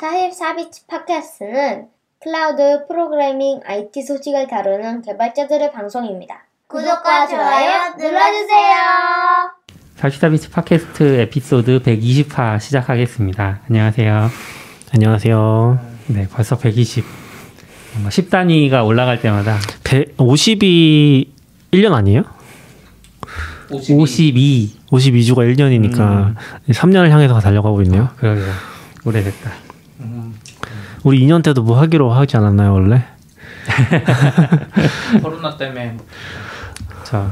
44비치 팟캐스트는 클라우드 프로그래밍 IT 소식을 다루는 개발자들의 방송입니다. 구독과 좋아요 눌러주세요. 44비치 팟캐스트 에피소드 120화 시작하겠습니다. 안녕하세요. 안녕하세요. 네, 벌써 120. 10단위가 올라갈 때마다 150이 1년 아니에요? 52. 52주가 1년이니까 음. 3년을 향해서 달려가고 있네요. 그러게요. 오래됐다. 우리 2년 때도 뭐 하기로 하지 않았나요, 원래? 코로나 때문에 저.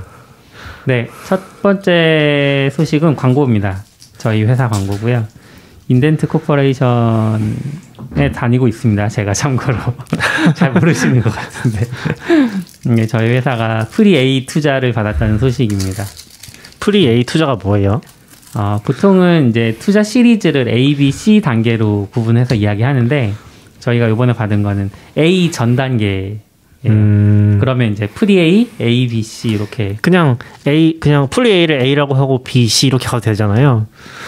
네, 첫 번째 소식은 광고입니다. 저희 회사 광고고요. 인덴트 코퍼레이션에 다니고 있습니다. 제가 참고로 잘 모르시는 것 같은데. 네, 저희 회사가 pre A 투자를 받았다는 소식입니다. pre A 투자가 뭐예요? 어, 보통은 이제 투자 시리즈를 A, B, C 단계로 구분해서 이야기하는데 저희가 이번에 받은 거는 A 전 단계. 음, 그러면 이제 pre A, A, B, C 이렇게 그냥 A 그냥 pre A를 A라고 하고 B, C 이렇게 가도 되잖아요.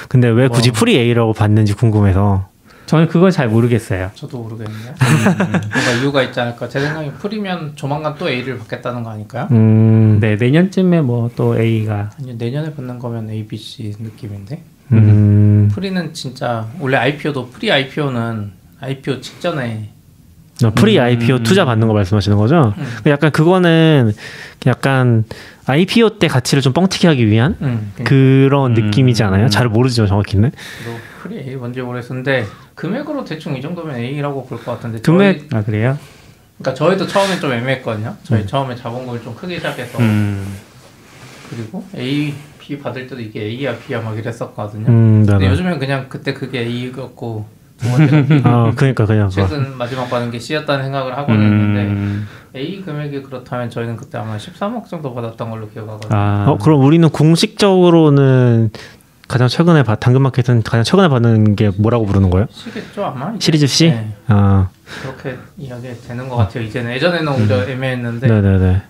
근데 왜 굳이 와. pre A라고 받는지 궁금해서. 저는 그건 잘 모르겠어요. 저도 모르겠네요. 뭔가 이유가 있지 않을까. 제 생각에 pre면 조만간 또 A를 받겠다는 거 아닐까요? 음, 네, 내년쯤에 뭐 또 A가 아니 내년에 받는 거면 A, B, C 느낌인데 음, pre는 진짜 원래 IPO도 pre IPO는 IPO 직전에 어, pre 음. IPO 투자 받는 거 말씀하시는 거죠? 음. 약간 그거는 약간 IPO 때 가치를 좀 뻥튀기 하기 위한 음, 그런 음. 느낌이지 않아요? 잘 모르죠, 정확히는. 그 pre A 뭔지 모르겠는데 금액으로 대충 이 정도면 A라고 볼 것 같은데 금액- 저희, 아 그래요? 그러니까 저희도 처음에 좀 애매했거든요. 저희 처음에 자본금을 좀 크게 시작해서 음, 그리고 A, B 받을 때도 이게 A야 B야 막 이랬었거든요. 음, 근데. 요즘엔 그냥 그때 그게 A였고 아, 그러니까 그냥 그거. 최근 마지막 받은 게 C였다는 생각을 하고는 있는데 음, A 금액이 그렇다면 저희는 그때 아마 13억 정도 받았던 걸로 기억하거든요. 아, 어, 그럼 우리는 공식적으로는 가장 최근에 받, 당근마켓은 가장 최근에 받는 게 뭐라고 부르는 거예요? 시겠죠 아마? 시리즈 C? 네, 아, 그렇게 이야기 되는 것 같아요. 이제는 예전에는 오히려 애매했는데 네네네.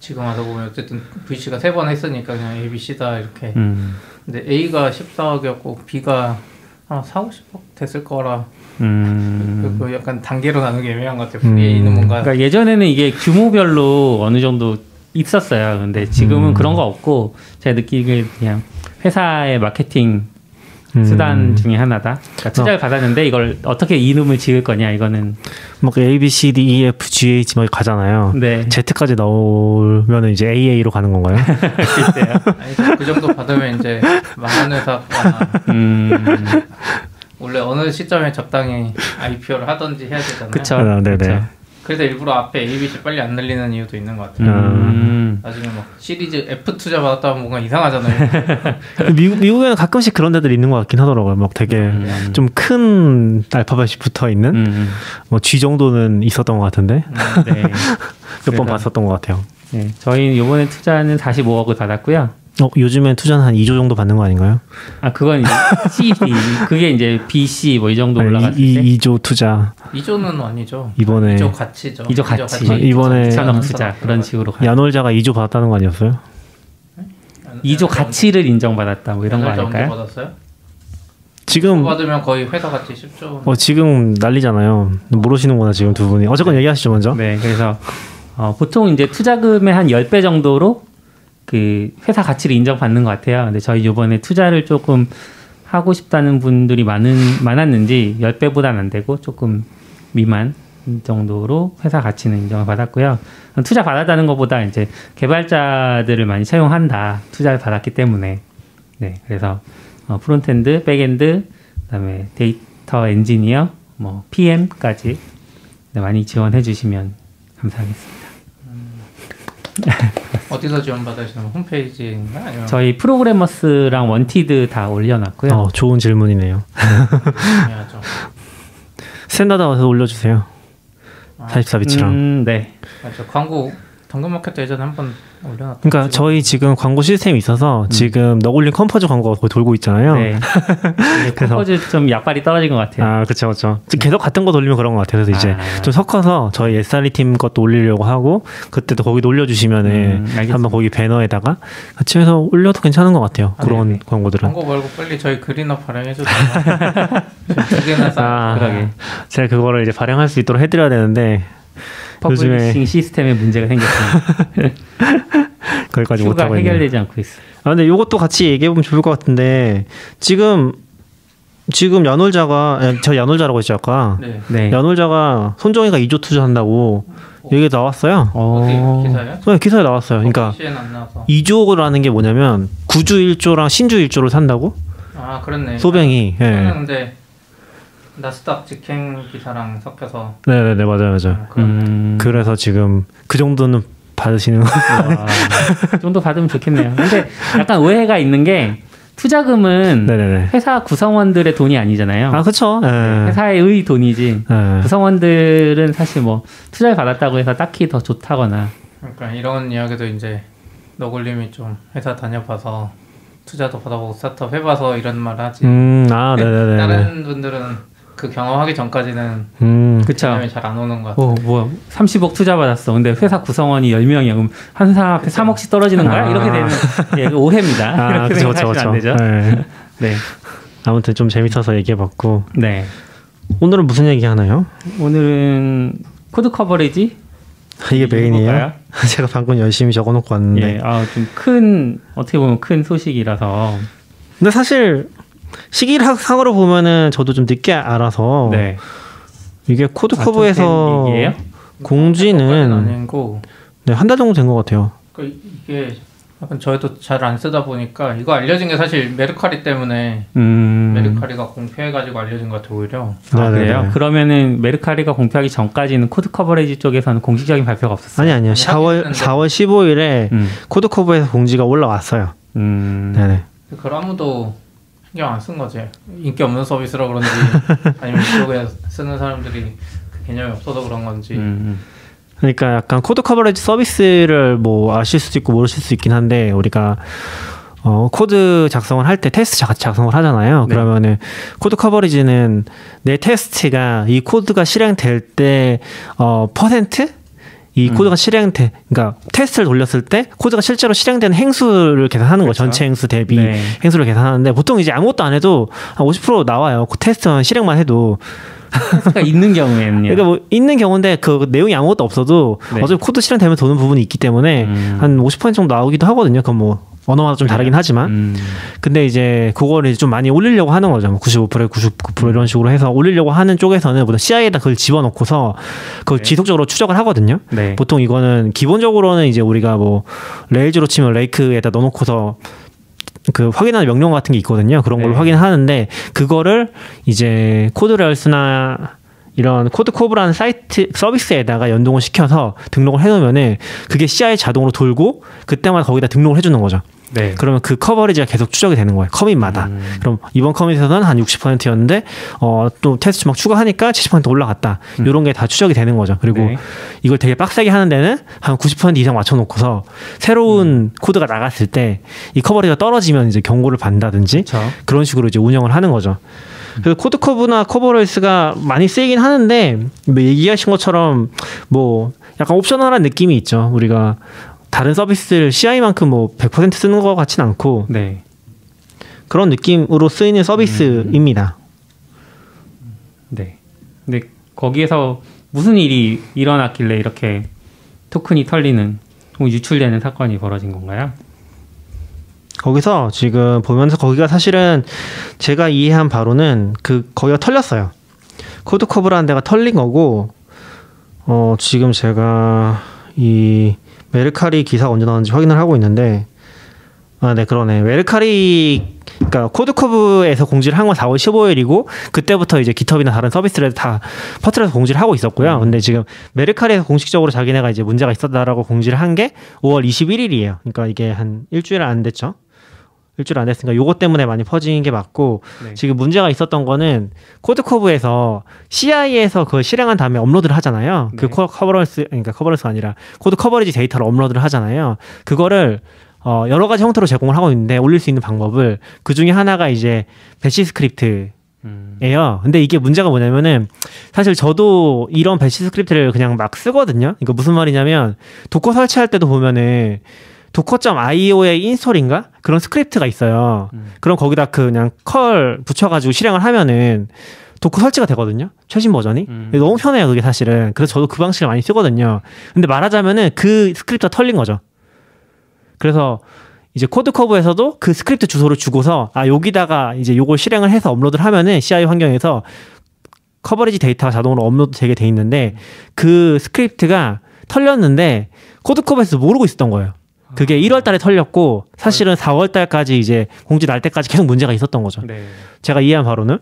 지금 와서 보면 어쨌든 VC가 세 번 했으니까 그냥 A, B, C다 이렇게. 음, 근데 A가 14억이었고 B가 한 4, 50억 됐을 거라 음. 그 약간 단계로 나누기 애매한 것 같아요. 음. pre A는 뭔가 그러니까 예전에는 이게 규모별로 어느 정도 있었어요. 근데 지금은 음. 그런 거 없고 제가 느끼기에 그냥 회사의 마케팅 음. 수단 중에 하나다. 그러니까 투자를 받았는데 이걸 어떻게 이름을 지을 거냐 이거는 뭐 A, B, C, D, E, F, G, H 막 가잖아요. 네 Z까지 나오면 이제 AA로 가는 건가요? 글쎄요. 아니, 그 정도 받으면 이제 망한 회사가 음, 원래 어느 시점에 적당히 IPO를 하든지 해야 되잖아요. 그쵸. 아, 네네. 그쵸. 그래서 일부러 앞에 A, B, C 빨리 안 늘리는 이유도 있는 것 같아요. 음, 나중에 막 시리즈 F 투자 받았다 하면 뭔가 이상하잖아요. 미국, 미국에는 가끔씩 그런 데들 있는 것 같긴 하더라고요. 막 되게 음. 좀큰 알파벳이 붙어 있는 음, 뭐 G 정도는 있었던 것 같은데 네. 몇번 그래서- 봤었던 것 같아요. 네. 저희 이번에 투자는 45억을 받았고요. 어, 요즘엔 투자는 한 2조 정도 받는 거 아닌가요? 아 그건 이제 C, D 그게 이제 B, C 뭐 이 정도 올라갔을 때 이, 2조 투자 2조는 아니죠. 이번에 2조 가치죠. 2조 가치. 아, 이번에 천억 투자 그런 식으로 가요. 야놀자가 2조 받았다는 거 아니었어요? 2조 가치를 인정받았다 뭐 이런 거 아닐까요? 받았어요? 지금 받으면 거의 회사 가치 10조. 어, 지금 난리잖아요. 모르시는구나 지금 두 분이. 어쨌건 얘기하시죠 먼저. 네, 그래서 어, 보통 이제 투자금의 한 10배 정도로 그 회사 가치를 인정받는 것 같아요. 근데 저희 이번에 투자를 조금 하고 싶다는 분들이 많은 많았는지 10배보다는 안 되고 조금 미만 정도로 회사 가치는 인정을 받았고요. 투자 받았다는 것보다 이제 개발자들을 많이 채용한다. 투자를 받았기 때문에. 네, 그래서 어, frontend, backend, 그다음에 데이터 엔지니어, 뭐 PM까지 네, 많이 지원해 주시면 감사하겠습니다. 어디서 지원 받으시는 거? 홈페이지인가 아니면 저희 프로그래머스랑 원티드 다 올려놨고요. 어, 좋은 질문이네요. 스탠다드 와서 올려주세요. 아. 44bits랑. 음, 네. 맞죠. 광고 당근마켓도 예전에 한번. 그러니까 저희 지금 광고 시스템이 있어서 지금 너굴린 컴포즈 광고가 거의 돌고 있잖아요. 네. 그래서- 컴포즈 좀 약발이 떨어진 것 같아요. 아, 그쵸, 그쵸. 지금 계속 같은 거 돌리면 그런 것 같아요. 그래서 이제 아. 좀 섞어서 저희 SRE 팀 것도 올리려고 하고, 그때도 거기도 올려주시면은 음. 한번 거기 배너에다가 같이 해서 올려도 괜찮은 것 같아요. 아, 그런 네네. 광고들은. 광고 말고 빨리 저희 그린업 발행해주세요. 두 개나 쌓. 아, 그러게. 제가 그거를 이제 발행할 수 있도록 해드려야 되는데, publishing 요즘에- 시스템에 문제가 생겼어요. 거기까지 큐가 못하고 있네요. 해결되지 않고 있어. 아, 근데 이것도 같이 얘기해 보면 좋을 것 같은데, 지금, 지금 야놀자가, 아, 저 야놀자라고 했죠, 아까. 네. 네. 야놀자가 손정이가 2조 투자한다고 얘기 나왔어요. 어. 기사요? 네, 기사에 나왔어요. 그러니까 안 나와서. 2조라는 게 뭐냐면 구주 1조랑 신주 1조를 산다고? 아 그렇네. 소뱅이. 예. 저는 근데 나스닥 직행 기사랑 섞여서 네네네 맞아요 맞아요. 그런 음. 그래서 지금 그 정도는 받으시는 거. 와, 그 정도 받으면 좋겠네요. 근데 약간 오해가 있는 게 투자금은 네네네. 회사 구성원들의 돈이 아니잖아요. 아 그쵸. 예. 회사의 돈이지. 예. 구성원들은 사실 뭐 투자를 받았다고 해서 딱히 더 좋다거나 그러니까 이런 이야기도 이제 너굴님이 좀 회사 다녀봐서 투자도 받아보고 스타트업 해봐서 이런 말 하지. 음, 아, 네네네. 다른 분들은 그 경험하기 전까지는 음, 그쵸. 개념이 잘안 오는 것 같아. 어, 뭐 30억 투자 받았어. 근데 회사 구성원이 10명이야. 그럼 한 사람 앞에 3억씩 떨어지는 거야? 아. 이렇게 되면 예, 그 오해입니다. 아, 이렇게 그쵸, 그쵸, 생각하시면 안 그쵸. 되죠. 예. 네. 아무튼 좀 재밌어서 얘기해 봤고. 네. 오늘은 무슨 얘기 하나요? 오늘은 code coverage 이게 메인이에요? 제가 방금 열심히 적어 놓고 왔는데. 예, 아, 좀 큰 어떻게 보면 큰 소식이라서 근데 사실 시기상으로 보면은 저도 좀 늦게 알아서 네. 이게 코드 아, cov에서? 공지는 아니고 네, 한 달 정도 된 것 같아요. 그 이게 약간 저희도 잘 안 쓰다 보니까 이거 알려진 게 사실 메르카리 때문에 음. 메르카리가 공표해가지고 알려진 것 같아 오히려. 아, 네네네. 그래요? 그러면은 메르카리가 공표하기 전까지는 code coverage 쪽에서는 공식적인 발표가 없었어요. 아니 아니요. 아니, 4월 하긴 4월 15일에 음. Codecov에서 공지가 올라왔어요. 음. 네네. 그걸 아무도 신경 안 쓴 거지. 인기 없는 서비스라 그런지 아니면 이쪽에 쓰는 사람들이 그 개념이 없어서 그런 건지. 음. 그러니까 약간 code coverage 서비스를 뭐 아실 수도 있고 모르실 수 있긴 한데 우리가 어, 코드 작성을 할 때 테스트 작, 작성을 하잖아요. 네. 그러면은 code coverage는 내 테스트가 이 코드가 실행될 때 어, 퍼센트 이 음. 코드가 실행돼, 그러니까 테스트를 돌렸을 때 코드가 실제로 실행되는 행수를 계산하는 거예요. 그렇죠. 전체 행수 대비 네. 행수를 계산하는데 보통 이제 아무것도 안 해도 한 50% 나와요. 그 테스트만 실행만 해도 있는 경우에는요. 그러니까 뭐 있는 경우인데 그 내용이 아무것도 없어도 네. 어차피 코드 실행되면 도는 부분이 있기 때문에 음. 한50% 정도 나오기도 하거든요. 그건 뭐 언어마다 좀 다르긴 하지만 음. 근데 이제 그거를 좀 많이 올리려고 하는 거죠. 뭐 95%, 99% 이런 식으로 해서 올리려고 하는 쪽에서는 보통 CI에다 그걸 집어넣고서 그걸 네. 지속적으로 추적을 하거든요. 네. 보통 이거는 기본적으로는 이제 우리가 뭐 Rails로 치면 Rake에다 넣어놓고서 그 확인하는 명령 같은 게 있거든요. 그런 걸로 네. 확인하는데 그거를 이제 Coveralls나 이런 Codecov라는 사이트 서비스에다가 연동을 시켜서 등록을 해놓으면은 그게 CI 자동으로 돌고 그때마다 거기다 등록을 해주는 거죠. 네. 그러면 그 coverage가 계속 추적이 되는 거예요. commit마다. 음. 그럼 이번 commit에서는 한 60%였는데 어 또 테스트 막 추가하니까 70% 올라갔다. 음. 이런 게 다 추적이 되는 거죠. 그리고 네. 이걸 되게 빡세게 하는 데는 한 90% 이상 맞춰놓고서 새로운 코드가 나갔을 때 이 coverage가 떨어지면 이제 경고를 받는다든지 그렇죠. 그런 식으로 이제 운영을 하는 거죠. 그래서 Codecov나 Coveralls가 많이 쓰이긴 하는데 뭐 얘기하신 것처럼 뭐 약간 옵셔널한 느낌이 있죠. 우리가 다른 서비스를 CI만큼 뭐 100% 쓰는 것 같진 않고 네. 그런 느낌으로 쓰이는 서비스입니다. 네. 근데 거기에서 무슨 일이 일어났길래 이렇게 토큰이 털리는 유출되는 사건이 벌어진 건가요? 거기서 지금 보면서 거기가 사실은 제가 이해한 바로는 그 거기가 털렸어요. Codecov라는 데가 털린 거고 어 지금 제가 이 메르카리 기사가 언제 나왔는지 확인을 하고 있는데 아 네 그러네 메르카리 그러니까 Codecov에서 공지를 한 건 4월 15일이고 그때부터 이제 GitHub이나 다른 서비스를 다 퍼트려서 공지를 하고 있었고요. 근데 지금 메르카리에서 공식적으로 자기네가 이제 문제가 있었다라고 공지를 한 게 5월 21일이에요. 그러니까 이게 한 일주일 안 됐죠. 일주일 안 됐으니까 요거 때문에 많이 퍼진 게 맞고 네. 지금 문제가 있었던 거는 Codecov에서 CI에서 그걸 실행한 다음에 업로드를 하잖아요. 그 네. 커- Coveralls 그러니까 Coveralls가 아니라 code coverage 데이터를 업로드를 하잖아요. 그거를 어, 여러 가지 형태로 제공을 하고 있는데 올릴 수 있는 방법을 그 중에 하나가 이제 Bash 스크립트 음. 예요. 근데 이게 문제가 뭐냐면은 사실 저도 이런 Bash 스크립트를 그냥 막 쓰거든요. 이거 무슨 말이냐면 Docker 설치할 때도 보면은 Docker.io의 install인가 그런 스크립트가 있어요. 음. 그럼 거기다 그 그냥 curl 붙여가지고 실행을 하면은 Docker 설치가 되거든요. 최신 버전이 음. 너무 편해요. 그게 사실은 그래서 저도 그 방식을 많이 쓰거든요. 근데 말하자면은 그 스크립트가 털린 거죠. 그래서 이제 Codecov에서도 그 스크립트 주소를 주고서 아 여기다가 이제 요걸 실행을 해서 업로드를 하면은 CI 환경에서 coverage 데이터가 자동으로 업로드 되게 돼 있는데 그 스크립트가 털렸는데 Codecov에서 모르고 있었던 거예요. 그게 1월 달에 털렸고 사실은 4월 달까지 이제 공지 날 때까지 계속 문제가 있었던 거죠. 네. 제가 이해한 바로는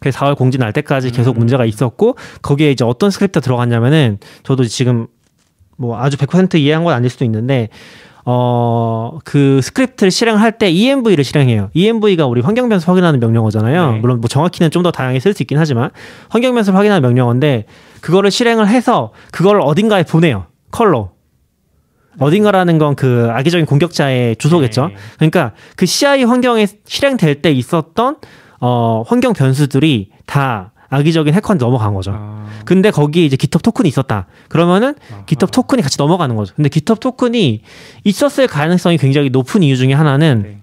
그 4월 공지 날 때까지 계속 음. 문제가 있었고 거기에 이제 어떤 스크립트가 들어갔냐면은 저도 지금 뭐 아주 100% 이해한 건 아닐 수도 있는데 어 그 스크립트를 실행할 때 env를 실행해요. env가 우리 환경 변수 확인하는 명령어잖아요. 네. 물론 뭐 정확히는 좀 더 다양하게 쓸 수 있긴 하지만 환경 변수를 확인하는 명령어인데 그거를 실행을 해서 그거를 어딘가에 보내요. curl로. 어딘가라는 건 그 악의적인 공격자의 주소겠죠. 네. 그러니까 그 CI 환경에 실행될 때 있었던 어 환경 변수들이 다 악의적인 해커한테 넘어간 거죠. 아. 근데 거기에 이제 GitHub 토큰이 있었다. 그러면은 아하. GitHub 토큰이 같이 넘어가는 거죠. 근데 GitHub 토큰이 있었을 가능성이 굉장히 높은 이유 중에 하나는 네.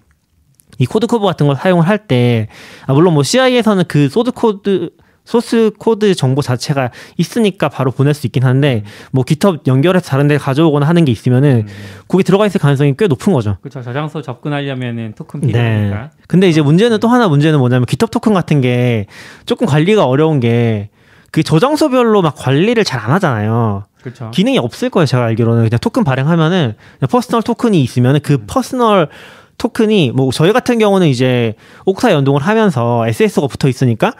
이 Codecov 같은 걸 사용을 할 때, 아, 물론 뭐 CI에서는 그 소드 코드, 소스 코드 정보 자체가 있으니까 바로 보낼 수 있긴 한데, 뭐 GitHub 연결해서 다른 데 가져오거나 하는 게 있으면은, 음. 거기 들어가 있을 가능성이 꽤 높은 거죠. 그렇죠. 저장소 접근하려면은 토큰 네. 필요하니까. 근데 이제 문제는 또 하나 문제는 뭐냐면 GitHub 토큰 같은 게 조금 관리가 어려운 게, 그 저장소별로 막 관리를 잘 안 하잖아요. 그렇죠. 기능이 없을 거예요. 제가 알기로는 그냥 토큰 발행하면은 그냥 personal 토큰이 있으면은 그 personal 토큰이 뭐 저희 같은 경우는 이제 Okta 연동을 하면서 SSO가 붙어 있으니까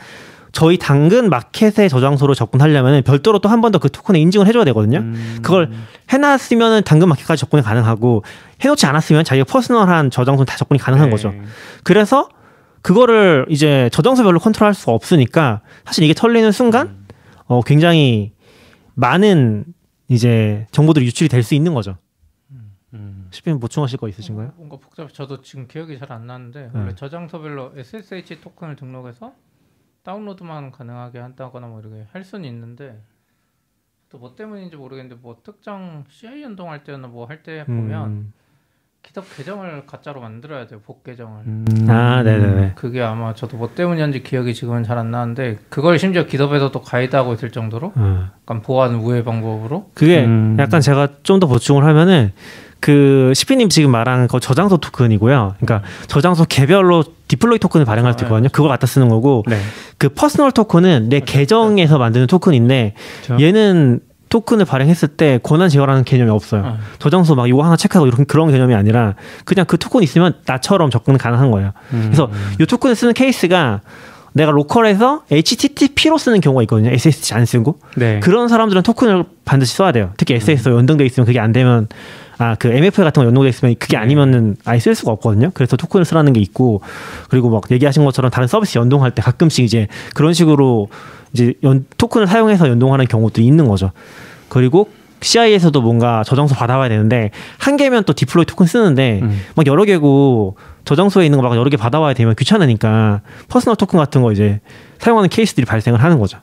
저희 당근 마켓의 저장소로 접근하려면 별도로 또 한 번 더 그 토큰에 인증을 해줘야 되거든요. 음. 그걸 해놨으면은 당근 마켓까지 접근이 가능하고 해놓지 않았으면 자기가 퍼스널한 저장소는 다 접근이 가능한 네. 거죠. 그래서 그거를 이제 저장소별로 컨트롤할 수가 없으니까 사실 이게 털리는 순간 음. 어 굉장히 많은 이제 정보들이 유출이 될 수 있는 거죠. 음. 시피님 보충하실 거 있으신가요? 뭔가 복잡. 저도 지금 기억이 잘 안 나는데 네. 원래 저장소별로 SSH 토큰을 등록해서 다운로드만 가능하게 한다거나 뭐 이렇게 할 수는 있는데 또 뭐 때문인지 모르겠는데 뭐 특정 CI 연동할 때나 뭐 할 때 보면 음. GitHub 계정을 가짜로 만들어야 돼요. 복 계정을. 음. 아, 네네네. 그게 아마 저도 뭐 때문이었는지 기억이 지금은 잘 안 나는데 그걸 심지어 기덥에서 또 가이드하고 있을 정도로 어. 약간 보안 우회 방법으로 그게 음. 약간 제가 좀 더 보충을 하면은 그 시피님 지금 말한 그 저장소 토큰이고요. 그러니까 저장소 개별로 디플로이 토큰을 발행할 수 있거든요. 그걸 갖다 쓰는 거고 네. 그 personal 토큰은 내 계정에서 만드는 토큰인데 그렇죠. 얘는 토큰을 발행했을 때 권한 제어라는 개념이 없어요. 어. 저장소 막 이거 하나 체크하고 이런 그런 개념이 아니라 그냥 그 토큰 있으면 나처럼 접근 가능한 거예요. 음. 그래서 이 토큰을 쓰는 케이스가 내가 local에서 HTTP로 쓰는 경우가 있거든요. SSH 안 쓰고 네. 그런 사람들은 토큰을 반드시 써야 돼요. 특히 SSO 연동돼 있으면 그게 안 되면 아 그 MFA 같은 거 연동돼 있으면 그게 아니면은 아예 쓸 수가 없거든요. 그래서 토큰을 쓰라는 게 있고 그리고 막 얘기하신 것처럼 다른 서비스 연동할 때 가끔씩 이제 그런 식으로 이제 연, 토큰을 사용해서 연동하는 경우도 있는 거죠. 그리고 CI에서도 뭔가 저장소 받아와야 되는데 한 개면 또 deploy 토큰 쓰는데 음. 막 여러 개고 저장소에 있는 거 막 여러 개 받아와야 되면 귀찮으니까 personal 토큰 같은 거 이제 사용하는 케이스들이 발생을 하는 거죠.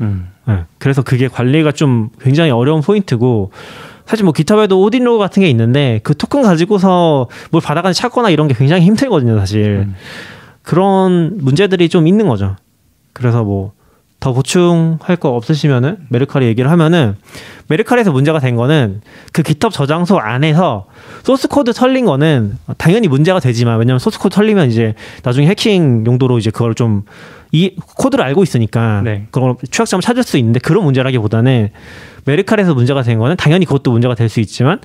음. 네. 그래서 그게 관리가 좀 굉장히 어려운 포인트고 사실 뭐 GitHub에도 audit 로그 같은 게 있는데 그 토큰 가지고서 뭘 받아가는 찾거나 이런 게 굉장히 힘들거든요, 사실. 음. 그런 문제들이 좀 있는 거죠. 그래서 뭐 더 보충할 거 없으시면은 메르카리 얘기를 하면은 메르카리에서 문제가 된 거는 그 GitHub 저장소 안에서 소스 코드 털린 거는 당연히 문제가 되지만 왜냐면 소스 코드 털리면 이제 나중에 해킹 용도로 이제 그걸 좀 이 코드를 알고 있으니까 네. 그걸 취약점을 찾을 수 있는데 그런 문제라기보다는 메르칼에서 문제가 된 거는 당연히 그것도 문제가 될 수 있지만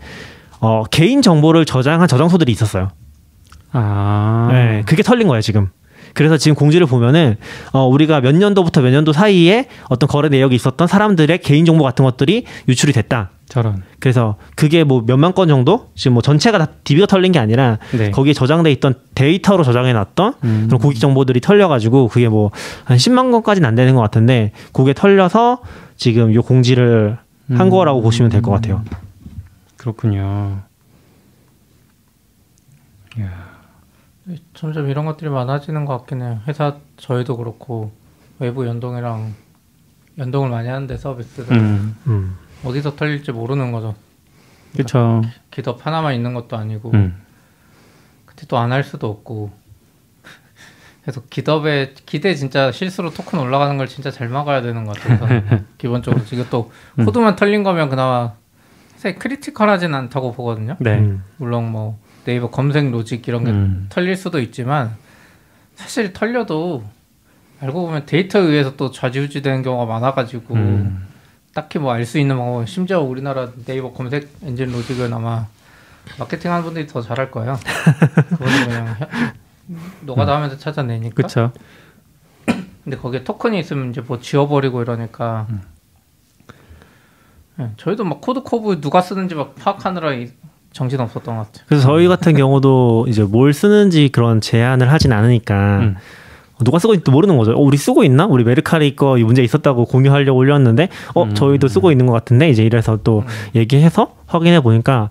어, 개인 정보를 저장한 저장소들이 있었어요. 아. 네, 그게 털린 거예요 지금. 그래서 지금 공지를 보면은 어, 우리가 몇 년도부터 몇 년도 사이에 어떤 거래 내역이 있었던 사람들의 개인 정보 같은 것들이 유출이 됐다. 저런. 그래서 그게 뭐 몇만 건 정도 지금 뭐 전체가 다 DB가 털린 게 아니라 네. 거기에 저장돼 있던 데이터로 저장해 놨던 음. 그런 고객 정보들이 털려가지고 그게 뭐 한 10만 건까지는 안 되는 것 같은데 그게 털려서 지금 요 공지를 한 음. 거라고 보시면 될 것 같아요. 그렇군요. 이야. 점점 이런 것들이 많아지는 것 같긴 해요. 회사 저희도 그렇고 외부 연동이랑 연동을 많이 하는데 서비스를 음. 음. 어디서 털릴지 모르는 거죠. 그렇죠. 기덥 하나만 있는 것도 아니고 음. 그때 또 안 할 수도 없고 그래서 기덥에 기대 진짜 실수로 토큰 올라가는 걸 진짜 잘 막아야 되는 것 같아서 기본적으로 지금 또 음. 코드만 털린 거면 그나마 사실 critical하진 않다고 보거든요. 네. 음. 물론 뭐 네이버 검색 logic 이런 게 음. 털릴 수도 있지만 사실 털려도 알고 보면 데이터에 의해서 또 좌지우지 되는 경우가 많아가지고 음. 딱히 뭐 알 수 있는 방법은 심지어 우리나라 네이버 검색 엔진 logic은 아마 마케팅 하는 분들이 더 잘할 거예요. 그거는 그냥 혀- 노가다 하면서 찾아내니까. 그렇죠. 근데 거기에 토큰이 있으면 이제 뭐 지워버리고 이러니까. 네, 저희도 막 Codecov 누가 쓰는지 막 파악하느라 이- 정신 없었던 것 같아요. 그래서 저희 같은 경우도 이제 뭘 쓰는지 그런 제한을 하진 않으니까 음. 누가 쓰고 있는지 모르는 거죠. 어, 우리 쓰고 있나? 우리 메르카리 거이 문제 있었다고 공유하려고 올렸는데, 어, 음. 저희도 쓰고 있는 것 같은데, 이제 이래서 또 음. 얘기해서 확인해 보니까,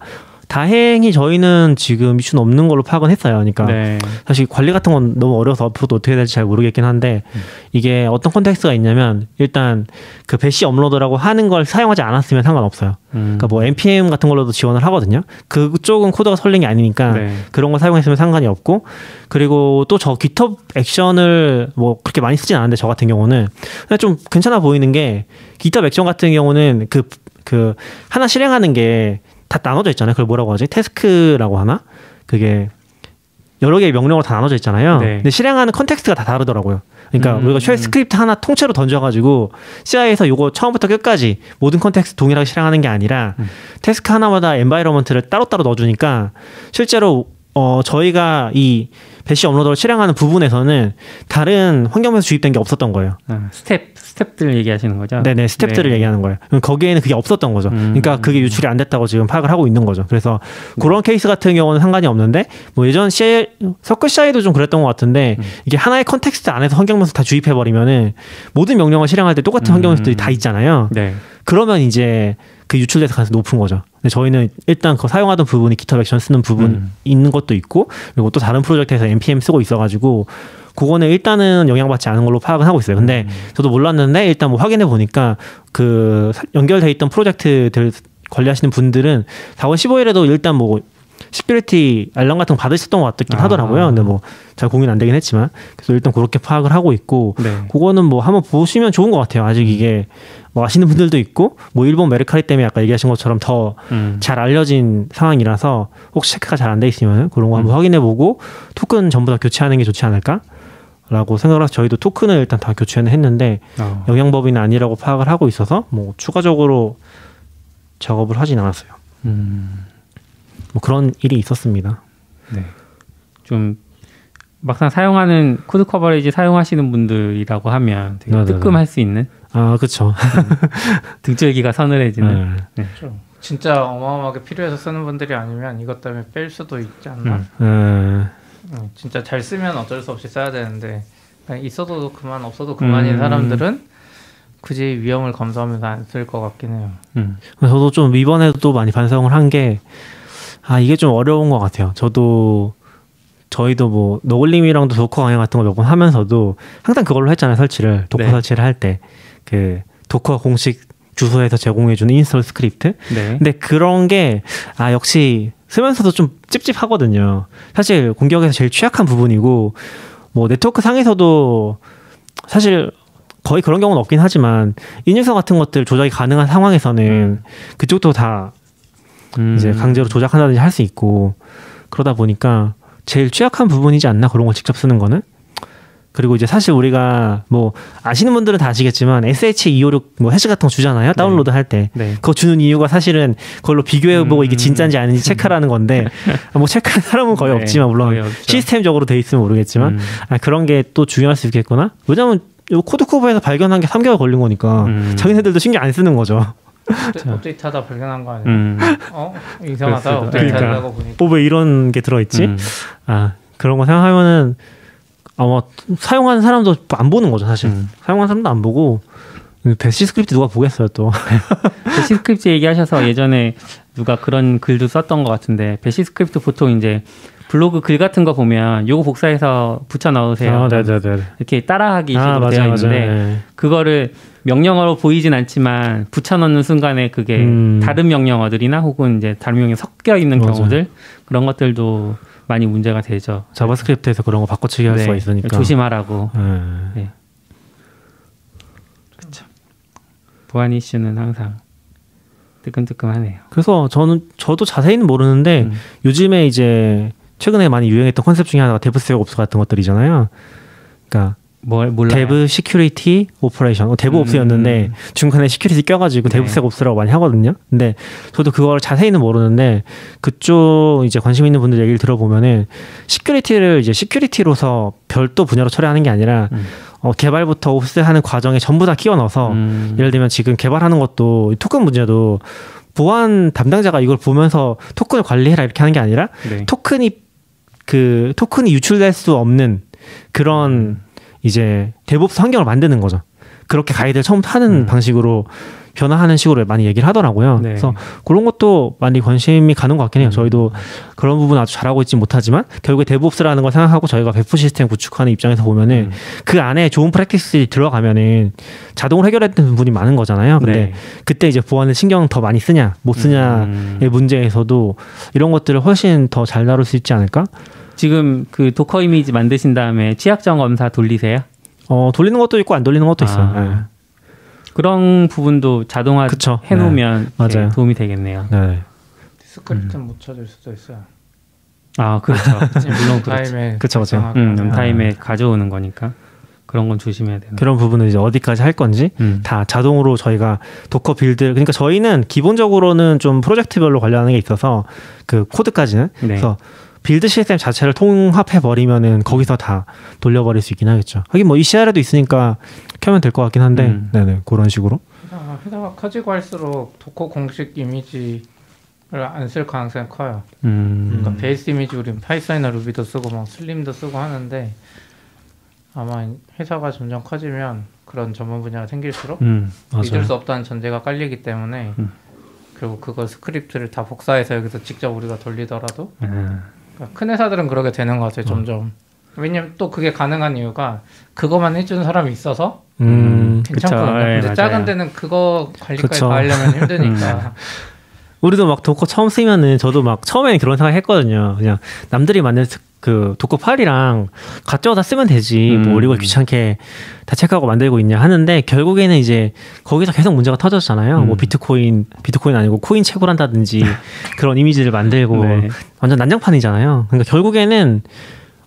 다행히 저희는 지금 이슈는 없는 걸로 파악은 했어요. 그러니까 네. 사실 관리 같은 건 너무 어려워서 앞으로도 어떻게 될지 잘 모르겠긴 한데 이게 어떤 context가 있냐면 일단 그 Bash upload라고 하는 걸 사용하지 않았으면 상관없어요. 음. 그러니까 뭐 npm 같은 걸로도 지원을 하거든요. 그쪽은 코드가 털린 게 아니니까 네. 그런 거 사용했으면 상관이 없고 그리고 또 저 GitHub 액션을 뭐 그렇게 많이 쓰진 않는데 저 같은 경우는 그냥 좀 괜찮아 보이는 게 GitHub Action 같은 경우는 그그 하나 실행하는 게 다 나눠져 있잖아요. 그걸 뭐라고 하지? task라고 하나? 그게 여러 개의 명령으로 다 나눠져 있잖아요. 네. 근데 실행하는 context가 다 다르더라고요. 그러니까 음, 우리가 shell 음. 스크립트 하나 통째로 던져가지고 CI에서 요거 처음부터 끝까지 모든 context 동일하게 실행하는 게 아니라 음. task 하나마다 environment를 따로따로 넣어주니까 실제로 어 저희가 이 Bash uploader를 실행하는 부분에서는 다른 환경에서 주입된 게 없었던 거예요. 아, step step들 얘기하시는 거죠? 네네 step들을 네. 얘기하는 거예요. 거기에는 그게 없었던 거죠. 음. 그러니까 그게 유출이 안 됐다고 지금 파악을 하고 있는 거죠. 그래서 그런 케이스 같은 경우는 상관이 없는데 뭐 예전 CI Circle CI도 좀 그랬던 것 같은데 음. 이게 하나의 context 안에서 환경변수 다 주입해 버리면은 모든 명령을 실행할 때 똑같은 음. 환경변수들이 다 있잖아요. 네. 그러면 이제 그 유출됐을 가능성이 높은 거죠. 근데 저희는 일단 그 사용하던 부분이 GitHub Action 쓰는 부분 음. 있는 것도 있고 그리고 또 다른 프로젝트에서 npm 쓰고 있어가지고 그거는 일단은 영향받지 않은 걸로 파악은 하고 있어요. 근데 저도 몰랐는데 일단 뭐 확인해 보니까 그 사- 연결돼 있던 프로젝트들 관리하시는 분들은 4월 15일에도 일단 뭐 security 알람 같은 거 받으셨던 것 같긴 아. 하더라고요. 근데 뭐 잘 공유는 안 되긴 했지만 그래서 일단 그렇게 파악을 하고 있고 네. 그거는 뭐 한번 보시면 좋은 것 같아요. 아직 이게 뭐 아시는 분들도 있고 뭐 일본 메르카리 때문에 아까 얘기하신 것처럼 더 음. 잘 알려진 상황이라서 혹시 체크가 잘 안 돼 있으면 그런 거 음. 한번 확인해 보고 토큰 전부 다 교체하는 게 좋지 않을까? 라고 생각을 해서 저희도 토큰을 일단 다 교체는 했는데 어. 영향 범위는 아니라고 파악을 하고 있어서 뭐 추가적으로 작업을 하진 않았어요. 음. 뭐 그런 일이 있었습니다. 네. 좀 막상 사용하는 code coverage 사용하시는 분들이라고 하면 되게 네네네. 뜨끔할 수 있는 아, 그쵸. 등줄기가 서늘해지는. 네. 그렇죠. 진짜 어마어마하게 필요해서 쓰는 분들이 아니면 이것 때문에 뺄 수도 있지 않나. 음. 음, 음, 진짜 잘 쓰면 어쩔 수 없이 써야 되는데 그냥 있어도 그만 없어도 그만인 음. 사람들은 굳이 위험을 감수하면서 안 쓸 것 같긴 해요. 음. 저도 좀 이번에도 또 많이 반성을 한 게, 아, 이게 좀 어려운 것 같아요. 저도, 저희도 뭐, 노글님이랑도 Docker 강의 같은 거 몇 번 하면서도 항상 그걸로 했잖아요, 설치를. Docker 네. 설치를 할 때. 그, Docker 공식 주소에서 제공해주는 install script. 네. 근데 그런 게, 아, 역시 쓰면서도 좀 찝찝하거든요. 사실 공격에서 제일 취약한 부분이고, 뭐, 네트워크 상에서도 사실 거의 그런 경우는 없긴 하지만, 인증서 같은 것들 조작이 가능한 상황에서는 그쪽도 다 음. 이제 강제로 조작한다든지 할 수 있고, 그러다 보니까 제일 취약한 부분이지 않나, 그런 걸 직접 쓰는 거는? 그리고 이제 사실 우리가 뭐 아시는 분들은 다 아시겠지만 SH256 뭐 해시 같은 거 주잖아요. 다운로드 할 때. 네. 그거 주는 이유가 사실은 그걸로 비교해보고 음. 이게 진짜인지 아닌지 체크하는 건데 뭐 체크하는 사람은 거의 네, 없지만 물론 거의. 시스템적으로 돼 있으면 모르겠지만 음. 아, 그런 게 또 중요할 수 있겠구나. 왜냐면 요 Codecov에서 발견한 게 3개월 걸린 거니까 음. 자기네들도 신경 안 쓰는 거죠. 업데- 업데이트 하다 발견한 거 아니야? 음. 어 이상하다 그럴 수도- 업데이트 하다가 그러니까. 보니까 뭐왜 이런 게 들어있지? 음. 아 그런 거 생각하면은 아마 사용하는 사람도 안 보는 거죠 사실. 음. 사용하는 사람도 안 보고 bash script 누가 보겠어요 또. bash script 얘기하셔서 예전에 누가 그런 글도 썼던 것 같은데 bash script 보통 이제 블로그 글 같은 거 보면 요거 복사해서 붙여 넣으세요. 아, 네네네. 이렇게 따라하기 아 식으로 맞아 되어 맞아. 있는데 네. 그거를 명령어로 보이진 않지만 붙여 넣는 순간에 그게 음. 다른 명령어들이나 혹은 이제 다른 명령이 섞여 있는 맞아요. 경우들 그런 것들도 많이 문제가 되죠. JavaScript에서 그런 거 바꿔치기 할 네, 수가 있으니까. 조심하라고. 네. 보안 이슈는 항상 뜨끔뜨끔하네요. 그래서 저는 저도 자세히는 모르는데 음. 요즘에 이제 최근에 많이 유행했던 컨셉 중에 하나가 DevSecOps 같은 것들이잖아요. 그러니까 뭘 몰라요. dev security operation 어, Dev 음. Ops였는데 중간에 security 껴가지고 네. DevSecOps라고 많이 하거든요. 근데 저도 그걸 자세히는 모르는데 그쪽 이제 관심 있는 분들 얘기를 들어보면은 security를 이제 security로서 별도 분야로 처리하는 게 아니라 음. 어, 개발부터 ops하는 과정에 전부 다 끼워 넣어서 음. 예를 들면 지금 개발하는 것도 이 토큰 문제도 보안 담당자가 이걸 보면서 토큰을 관리해라 이렇게 하는 게 아니라 네. 토큰이 그 토큰이 유출될 수 없는 그런 이제 DevOps 환경을 만드는 거죠. 그렇게 가이드를 처음부터 하는 음. 방식으로 변화하는 식으로 많이 얘기를 하더라고요. 네. 그래서 그런 것도 많이 관심이 가는 것 같긴 해요. 저희도 그런 부분 아주 잘하고 있지 못하지만 결국에 DevOps라는 걸 생각하고 저희가 배포 시스템 구축하는 입장에서 보면은 음. 그 안에 좋은 practice들이 들어가면은 자동으로 해결했던 부분이 많은 거잖아요. 근데 네. 그때 이제 보안을 신경 더 많이 쓰냐 못 쓰냐의 음. 문제에서도 이런 것들을 훨씬 더 잘 다룰 수 있지 않을까? 지금 그 Docker 이미지 만드신 다음에 취약점 검사 돌리세요? 어 돌리는 것도 있고 안 돌리는 것도 있어요. 아. 그런 부분도 자동화 그쵸. 해놓으면 네. 맞아요. 도움이 되겠네요. 네. 네. script는 못 찾을 수도 있어요. 아 그렇죠. 물론 그렇죠. runtime에 그쵸, 그쵸. 음, 아. 타임에 가져오는 거니까 그런 건 조심해야 되는. 그런 부분은 이제 어디까지 할 건지 음. 다 자동으로 저희가 Docker build 그러니까 저희는 기본적으로는 좀 프로젝트별로 관리하는 게 있어서 그 코드까지는 네. 그래서 build 시스템 자체를 통합해 버리면은 거기서 다 돌려버릴 수 있긴 하겠죠. 하긴 뭐 ECR에도 있으니까 켜면 될 것 같긴 한데, 음. 네네 그런 식으로. 회사가, 회사가 커지고 할수록 Docker 공식 이미지를 안쓸 가능성이 커요. 음. 그러니까 base 이미지 우린 Python이나 Ruby도 쓰고 막 slim도 쓰고 하는데 아마 회사가 점점 커지면 그런 전문 분야가 생길수록 음. 믿을 수 없다는 전제가 깔리기 때문에 음. 결국 그걸 script를 다 복사해서 여기서 직접 우리가 돌리더라도 음. 그러니까 큰 회사들은 그렇게 되는 것 같아요 점점 왜냐면 또 그게 가능한 이유가 그거만 해주는 사람이 있어서 음. 괜찮거든요 그쵸. 예, 근데 맞아요. 작은 데는 그거 관리까지 그쵸. 다 하려면 힘드니까 우리도 막 Docker 처음 쓰면은 저도 막 처음에는 그런 생각 했거든요. 그냥 남들이 만든 스- 그 Docker 파일이랑 가져다 쓰면 되지. 음. 뭐 우리가 귀찮게 다 체크하고 만들고 있냐 하는데 결국에는 이제 거기서 계속 문제가 터졌잖아요. 음. 뭐 비트코인, 비트코인 아니고 코인 채굴한다든지 그런 이미지를 만들고 네. 완전 난장판이잖아요. 그러니까 결국에는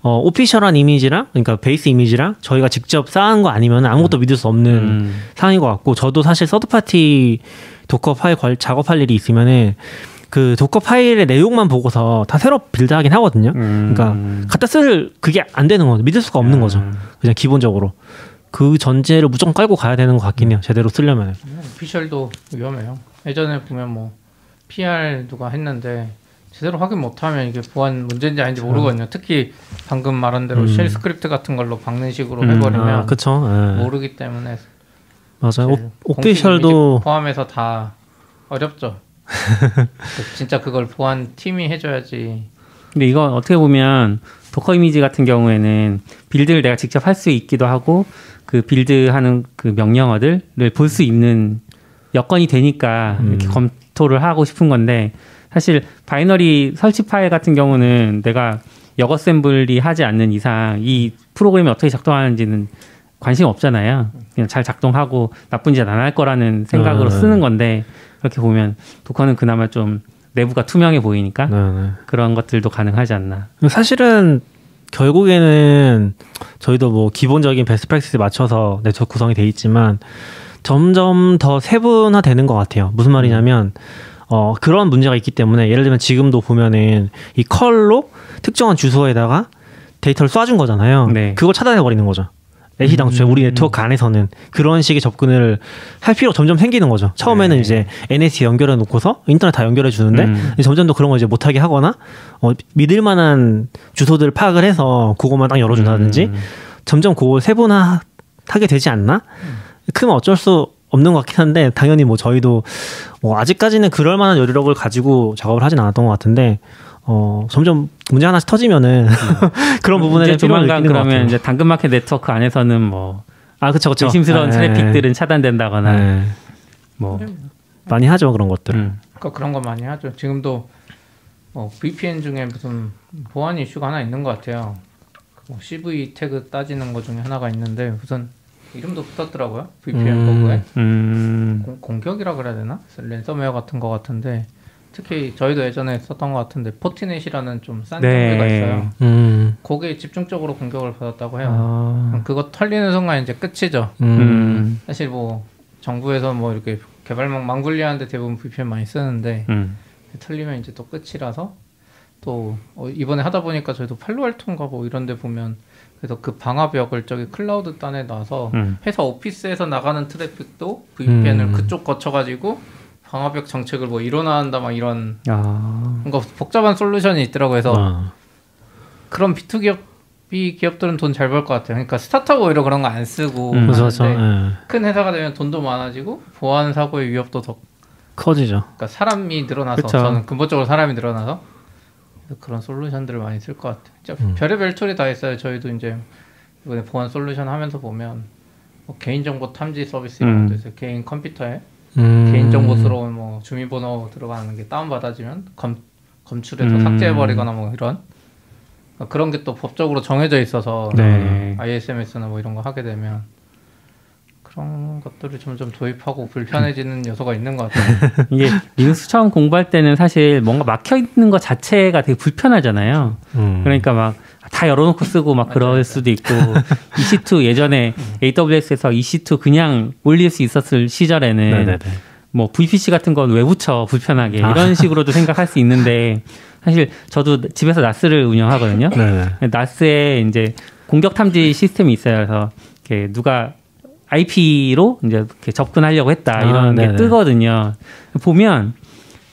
어, official한 이미지랑 그러니까 base 이미지랑 저희가 직접 쌓은 거 아니면 아무것도 믿을 수 없는 음. 상황인 것 같고 저도 사실 third party Docker 파일 관- 작업할 일이 있으면은 그 Docker 파일의 내용만 보고서 다 새로 build하긴 하거든요. 음. 그러니까 갖다 쓸 그게 안 되는 거죠. 믿을 수가 없는 거죠. 음. 그냥 기본적으로 그 전제를 무조건 깔고 가야 되는 것 같긴 해요. 제대로 쓰려면. 오피셜도 위험해요 예전에 보면 뭐 PR 누가 했는데 제대로 확인 못하면 이게 보안 문제인지 아닌지 모르거든요 특히 방금 말한 대로 음. shell script 같은 걸로 박는 식으로 음. 해버리면 아, 그쵸. 예. 모르기 때문에 맞아요. 이미지 포함해서 다 어렵죠. 진짜 그걸 보안 팀이 해줘야지. 근데 이건 어떻게 보면 Docker 이미지 같은 경우에는 build를 내가 직접 할 수 있기도 하고 그 build 하는 그 명령어들을 볼 수 있는 여건이 되니까 음. 이렇게 검토를 하고 싶은 건데 사실 binary 설치 파일 같은 경우는 내가 역assembly 하지 않는 이상 이 프로그램이 어떻게 작동하는지는 관심 없잖아요. 그냥 잘 작동하고 나쁜 짓 안 할 거라는 생각으로 음. 쓰는 건데 그렇게 보면 Docker는 그나마 좀 내부가 투명해 보이니까 네, 네. 그런 것들도 가능하지 않나. 사실은 결국에는 저희도 뭐 기본적인 best practice에 맞춰서 네트워크 구성이 돼 있지만 점점 더 세분화 되는 것 같아요. 무슨 말이냐면 어 그런 문제가 있기 때문에 예를 들면 지금도 보면은 이 curl로 특정한 주소에다가 데이터를 쏴준 거잖아요. 네. 그걸 차단해 버리는 거죠. 애시당초에 음. 우리 네트워크 안에서는 그런 식의 접근을 할 필요가 점점 생기는 거죠. 처음에는 네. 이제 NS 연결해 놓고서 인터넷 다 연결해 주는데 음. 점점 더 그런 걸 이제 못하게 하거나 어, 믿을 만한 주소들 파악을 해서 그것만 딱 열어준다든지 음. 점점 그걸 세분화하게 되지 않나? 크면 어쩔 수 없는 것 같긴 한데 당연히 뭐 저희도 뭐 아직까지는 그럴 만한 여력을 가지고 작업을 하진 않았던 것 같은데 어 점점 문제 하나씩 터지면은 그런 부분에 조만간 것. 그러면 이제 당근마켓 네트워크 안에서는 뭐 아 그쵸 그쵸. 의심스러운 네. 트래픽들은 차단된다거나 네. 뭐 많이 하죠 그런 것들. 음. 그러니까 그런 거 많이 하죠. 지금도 뭐 VPN 중에 무슨 보안 이슈가 하나 있는 것 같아요. 뭐 CV 태그 따지는 거 중에 하나가 있는데 무슨 이름도 붙었더라고요. VPN 음. 버그에 음. 공, 공격이라 그래야 되나? 랜섬웨어 같은 거 같은데 특히 저희도 예전에 썼던 것 같은데 포티넷이라는 좀싼 네. 장비가 있어요. 음. 거기에 집중적으로 공격을 받았다고 해요. 아. 그거 털리는 순간 이제 끝이죠. 음. 음. 사실 뭐 정부에서 뭐 이렇게 개발망 망분리하는데 대부분 VPN 많이 쓰는데 음. 뚫리면 이제 또 끝이라서 또 어, 이번에 하다 보니까 저희도 팔로알토인가 뭐 이런데 보면 그래서 그 방화벽을 저기 클라우드 단에 놔서 음. 회사 오피스에서 나가는 트래픽도 VPN을 음. 그쪽 거쳐가지고 방화벽 정책을 뭐 이뤄나간다 막 이런 아. 뭔가 복잡한 솔루션이 있더라고 해서 아. 그런 B2B 기업이 기업들은 돈 잘 벌 것 같아요. 그러니까 스타트업 오히려 그런 거 안 쓰고 음. 그렇죠. 예. 큰 회사가 되면 돈도 많아지고 보안 사고의 위협도 더 커지죠. 그러니까 사람이 늘어나서 그쵸. 저는 근본적으로 사람이 늘어나서 그런 솔루션들을 많이 쓸 것 같아요. 진짜 음. 별의별 툴이 다 있어요. 저희도 이제 이번에 보안 솔루션 하면서 보면 뭐 개인정보 탐지 서비스 이런 음. 것도 있어요. 개인 컴퓨터에 음. 개인정보스러운 뭐 주민번호 들어가는 게 다운받아지면 검, 검출해서 음. 삭제해버리거나 뭐 이런 그러니까 그런 게 또 법적으로 정해져 있어서 네. ISMS나 뭐 이런 거 하게 되면 그런 것들을 점점 도입하고 불편해지는 요소가 있는 것 같아요. 이게 리눅스 처음 공부할 때는 사실 뭔가 막혀 있는 것 자체가 되게 불편하잖아요. 음. 그러니까 막 다 열어놓고 쓰고 막 그럴 맞아요. 수도 있고 EC2 예전에 AWS에서 EC2 그냥 올릴 수 있었을 시절에는 네네네. 뭐 VPC 같은 건 왜 붙여 불편하게 아. 이런 식으로도 생각할 수 있는데 사실 저도 집에서 나스를 운영하거든요. 네네. 나스에 이제 공격 탐지 시스템이 있어요. 그래서 이렇게 누가 IP로 이제 이렇게 접근하려고 했다 아, 이런 게 네네. 뜨거든요. 보면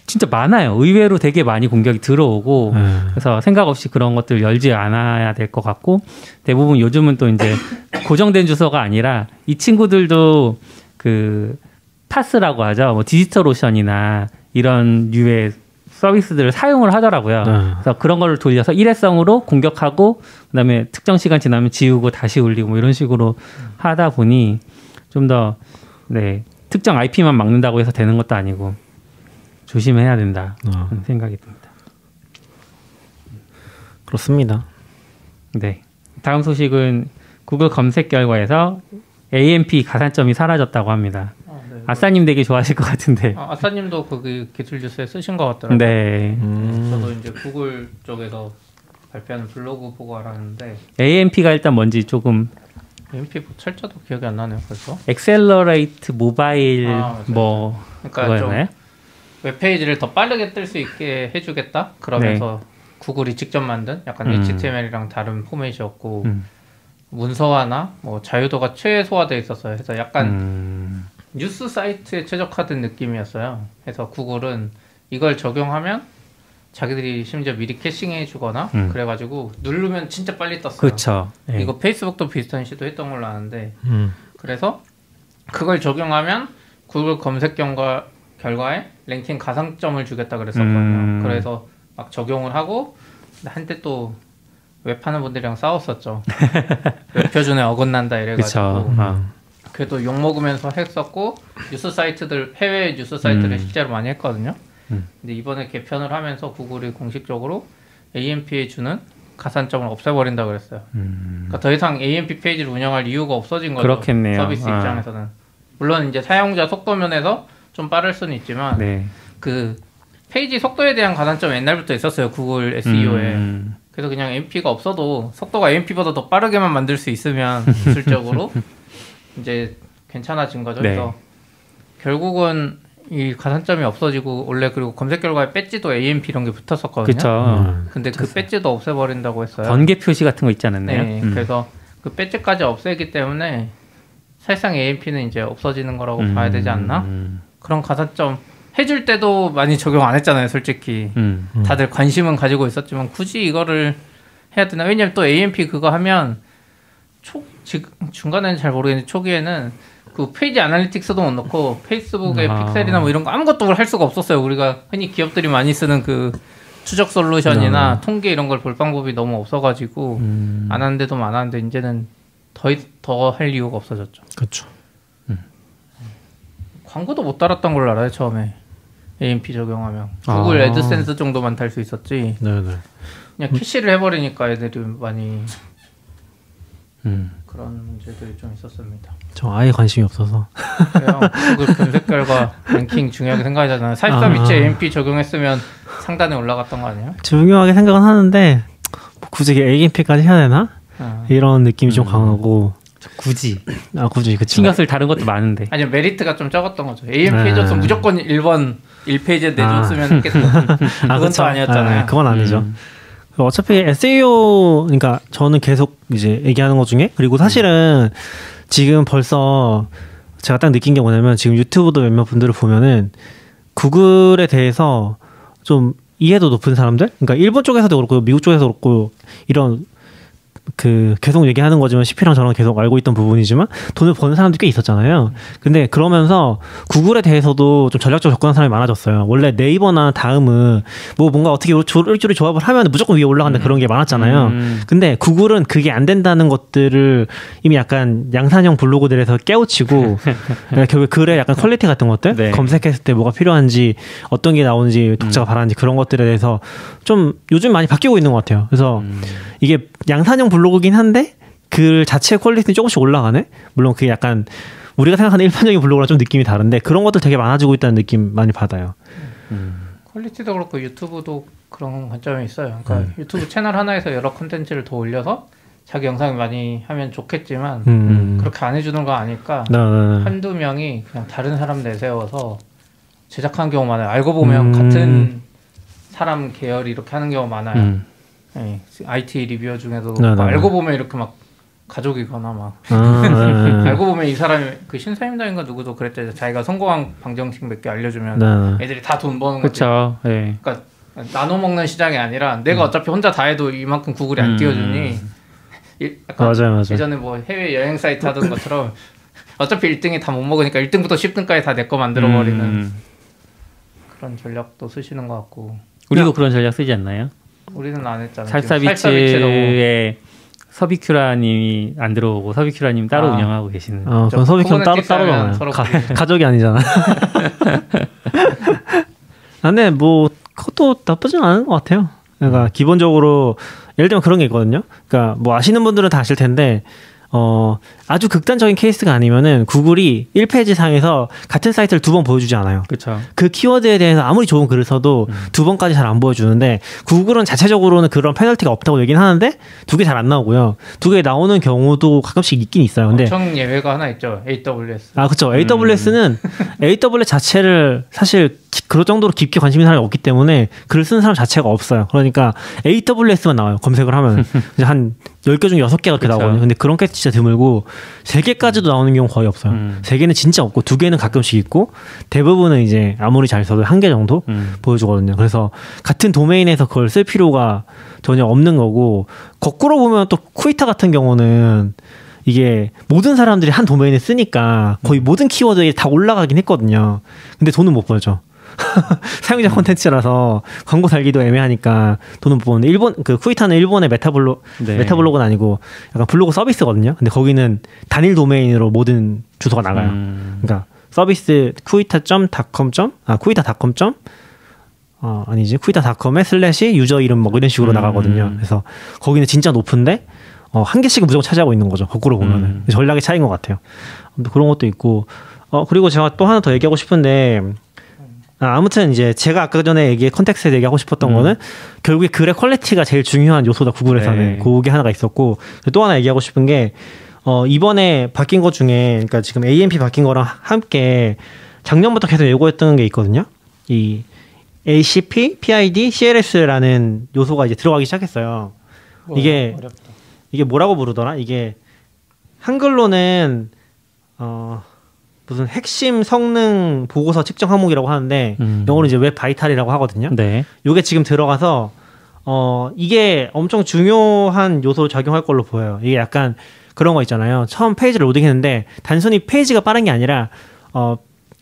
진짜 많아요. 의외로 되게 많이 공격이 들어오고 네. 그래서 생각 없이 그런 것들 열지 않아야 될 것 같고 대부분 요즘은 또 이제 고정된 주소가 아니라 이 친구들도 그 파스라고 하죠. 뭐 디지털 오션이나 이런 류의 서비스들을 사용을 하더라고요. 네. 그래서 그런 거를 돌려서 일회성으로 공격하고 그다음에 특정 시간 지나면 지우고 다시 올리고 뭐 이런 식으로 하다 보니 좀 더 네, 특정 IP만 막는다고 해서 되는 것도 아니고 조심해야 된다 어, 생각이 듭니다. 그렇습니다. 네. 다음 소식은 구글 검색 결과에서 AMP 가산점이 사라졌다고 합니다. 아, 네. 아싸님 되게 좋아하실 것 같은데. 아, 아싸님도 거기 기술 뉴스에 쓰신 것 같더라고요. 네. 음. 저도 이제 구글 쪽에서 발표하는 블로그 보고 알았는데 AMP가 일단 뭔지 조금 AMP 뭐 철자도 기억이 안 나네요. 벌써. Accelerated Mobile 아. 뭐 그러니까 좀? 웹페이지를 더 빠르게 뜰 수 있게 해주겠다. 그러면서 구글이 직접 만든 약간 네. 음. HTML이랑 다른 포맷이었고 음. 문서화나 뭐 자유도가 최소화돼 있었어요. 그래서 약간 음. 뉴스 사이트에 최적화된 느낌이었어요. 그래서 구글은 이걸 적용하면 자기들이 심지어 미리 캐싱해 주거나 음. 그래가지고 누르면 진짜 빨리 떴어요. 그렇죠. 네. 이거 페이스북도 비슷한 시도했던 걸로 아는데 음. 그래서 그걸 적용하면 구글 검색 결과 결과에 랭킹 가산점을 주겠다 그랬었거든요. 음. 그래서 막 적용을 하고 한때 또 웹하는 분들이랑 싸웠었죠. 웹 표준에 어긋난다 이래가지고 그렇죠. 아. 그래도 욕 먹으면서 했었고 뉴스 사이트들 해외 뉴스 사이트를 음. 실제로 많이 했거든요. 음. 근데 이번에 개편을 하면서 구글이 공식적으로 AMP에 주는 가산점을 없애버린다 그랬어요. 음. 그러니까 더 이상 AMP 페이지를 운영할 이유가 없어진 거죠. 그렇겠네요. 서비스 아. 입장에서는 물론 이제 사용자 속도 면에서 좀 빠를 수는 있지만 네. 그 페이지 속도에 대한 가산점 옛날부터 있었어요. 구글 SEO에. 음. 그래서 그냥 AMP가 없어도 속도가 AMP보다 더 빠르게만 만들 수 있으면 기술적으로 이제 괜찮아진 거죠. 네. 그래서 결국은 이 가산점이 없어지고 원래 그리고 검색 결과에 배지도 AMP 이런 게 붙었었거든요. 그렇죠. 음. 근데 그 배지도 없애버린다고 했어요. 번개 표시 같은 거 있지 않았나요? 네. 음. 그래서 그 배지까지 없애기 때문에 사실상 AMP는 이제 없어지는 거라고 봐야 되지 않나? 음, 그런 가산점 해줄 때도 많이 적용 안 했잖아요, 솔직히. 음. 다들 관심은 가지고 있었지만 굳이 이거를 해야 되나? 왜냐면 또 AMP 그거 하면 초 지금 중간에는 잘 모르겠는데 초기에는 그 페이지 analytics도 못 넣고 페이스북에 아. 픽셀이나 뭐 이런 거 아무것도 할 수가 없었어요. 우리가 흔히 기업들이 많이 쓰는 그 추적 솔루션이나 통계 이런 걸 볼 방법이 너무 없어가지고 음. 안 하는 데도 많았는데 이제는 더할 이유가 없어졌죠. 그렇죠. 광고도 못 달았던 걸로 알아요 처음에 AMP 적용하면 구글 아. 애드센스 정도만 달 수 있었지 네네. 그냥 캐시를 해버리니까 애들이 많이 음. 그런 문제들이 좀 있었습니다. 저 아예 관심이 없어서. 그냥 구글 검색 결과 랭킹 중요하게 생각하잖아요. 사실상 아. 위치에 AMP 적용했으면 상단에 올라갔던 거 아니에요? 중요하게 생각은 하는데 뭐 굳이 AMP까지 해야 되나? 아. 이런 느낌이 좀 음. 강하고. 굳이 아 굳이 그치. 신경 쓸 다른 것도 많은데. 아니요 메리트가 좀 적었던 거죠. AMP 네. 해줬으면 무조건 1번 1페이지에 내줬으면 했겠죠. 그건 그쵸. 또 아니었잖아요. 아, 그건 아니죠. 음. 어차피 SEO 그러니까 저는 계속 이제 얘기하는 것 중에 그리고 사실은 지금 벌써 제가 딱 느낀 게 뭐냐면 지금 유튜브도 몇몇 분들을 보면은 구글에 대해서 좀 이해도 높은 사람들? 그러니까 일본 쪽에서도 그렇고 미국 쪽에서 그렇고 이런 그 계속 얘기하는 거지만 CP랑 저랑 계속 알고 있던 부분이지만 돈을 버는 사람들이 꽤 있었잖아요. 근데 그러면서 구글에 대해서도 좀 전략적으로 접근하는 사람이 많아졌어요. 원래 네이버나 다음은 뭐 뭔가 어떻게 조리조리 조합을 하면 무조건 위에 올라간다 그런 게 많았잖아요. 음. 근데 구글은 그게 안 된다는 것들을 이미 약간 양산형 블로그들에서 깨우치고 그러니까 결국 글의 약간 quality 같은 것들 네. 검색했을 때 뭐가 필요한지 어떤 게 나오는지 독자가 바라는지 그런 것들에 대해서 좀 요즘 많이 바뀌고 있는 것 같아요. 그래서 음. 이게 양산형 블로그긴 한데 글 자체 quality는 조금씩 올라가네. 물론 그게 약간 우리가 생각하는 일반적인 블로그랑 좀 느낌이 다른데 그런 것들 되게 많아지고 있다는 느낌 많이 받아요. quality도 그렇고 유튜브도 그런 관점이 있어요. 그러니까 음. 유튜브 채널 하나에서 여러 콘텐츠를 더 올려서 자기 영상을 많이 하면 좋겠지만 음. 그렇게 안 해주는 거 아니까 네, 네, 네. 한두 명이 그냥 다른 사람 내세워서 제작하는 경우 많아요. 알고 보면 음. 같은 사람 계열이 이렇게 하는 경우 많아요. 음. 예, IT 리뷰어 중에도 네, 네, 알고 네. 보면 이렇게 막 가족이거나 막 아, 네, 네. 알고 보면 이 사람이 그 신사임당인가 누구도 그랬대요. 자기가 성공한 방정식 몇 개 알려주면. 애들이 다 돈 버는. 그렇죠. 예. 그러니까 나눠 먹는 시장이 아니라 내가 어차피 혼자 다 해도 이만큼 구글이 안 음. 띄워주니 맞아요, 맞아요. 예전에 뭐 해외 여행 사이트 하던 것처럼 어차피 1등이 다 못 먹으니까 1등부터 10등까지 다 내 거 만들어 버리는 음. 그런 전략도 쓰시는 것 같고 우리도 그런 전략 쓰지 않나요? 우리는 안 했잖아요. 살사비치에 subicura님이 안 들어오고 subicura님 따로 아. 운영하고 계시는. 어, 그건 저 서비스는 따로 따로 가, 부르죠. 가족이 아니잖아. 아, 근데 뭐 그것도 나쁘진 않은 것 같아요. 그러니까 기본적으로 예를 들면 그런 게 있거든요. 그러니까 뭐 아시는 분들은 다 아실 텐데 어 아주 극단적인 케이스가 아니면은 구글이 1페이지 상에서 같은 사이트를 두 번 보여주지 않아요. 그렇죠. 그 키워드에 대해서 아무리 좋은 글을 써도 두 번까지 잘 안 보여주는데 구글은 자체적으로는 그런 페널티가 없다고 얘기는 하는데 두 개 잘 안 나오고요. 두 개 나오는 경우도 가끔씩 있긴 있어요. 근데 엄청 예외가 하나 있죠. AWS. 아, 그쵸. AWS는 AWS 자체를 사실 기- 그럴 정도로 깊게 관심 있는 사람이 없기 때문에 글을 쓰는 사람 자체가 없어요. 그러니까 AWS만 나와요. 검색을 하면. 이제 한 10개 중에 6개가 그렇게. 나오거든요. 근데 그런 게 진짜 드물고 3개까지도 나오는 경우 거의 없어요. 음. 3개는 진짜 없고 2개는 가끔씩 있고 대부분은 이제 아무리 잘 써도 한 개 정도 음. 보여주거든요. 그래서 같은 도메인에서 그걸 쓸 필요가 전혀 없는 거고 거꾸로 보면 또 쿠이타 같은 경우는 이게 모든 사람들이 한 도메인을 쓰니까 거의 모든 키워드에 다 올라가긴 했거든요. 근데 돈은 못 벌죠. 사용자 콘텐츠라서 광고 달기도 애매하니까 돈은 못 버는데 일본 그 쿠이타는 일본의 메타블로 네. 메타블로그는 아니고 약간 블로그 서비스거든요. 근데 거기는 단일 도메인으로 모든 주소가 나가요. 음. 그러니까 서비스 Qiita.com. 아 Qiita.com. 어 아니지 Qiita.com에 slash 유저 이름 뭐 이런 식으로 음. 나가거든요. 그래서 거기는 진짜 높은데 어, 한 개씩은 무조건 차지하고 있는 거죠. 거꾸로 보면은 음. 전략의 차이인 것 같아요. 그런 것도 있고 어 그리고 제가 또 하나 더 얘기하고 싶은데 아, 아무튼 이제 제가 아까 전에 얘기 context에 얘기하고 싶었던 음. 거는 결국에 글의 quality가 제일 중요한 요소다 구글에서는 네. 그게 하나가 있었고 또 하나 얘기하고 싶은 게 어, 이번에 바뀐 것 중에 그러니까 지금 AMP 바뀐 거랑 함께 작년부터 계속 예고했던 게 있거든요. 이 LCP, FID, CLS라는 요소가 이제 들어가기 시작했어요. 뭐 이게 어렵다. 이게 뭐라고 부르더라? 이게 한글로는 어 무슨 핵심 성능 보고서 측정 항목이라고 하는데 음. 영어로 이제 web vital이라고 하거든요. 네. 요게 지금 들어가서 어 이게 엄청 중요한 요소로 작용할 걸로 보여요. 이게 약간 그런 거 있잖아요. 처음 페이지를 로딩했는데 단순히 페이지가 빠른 게 아니라 어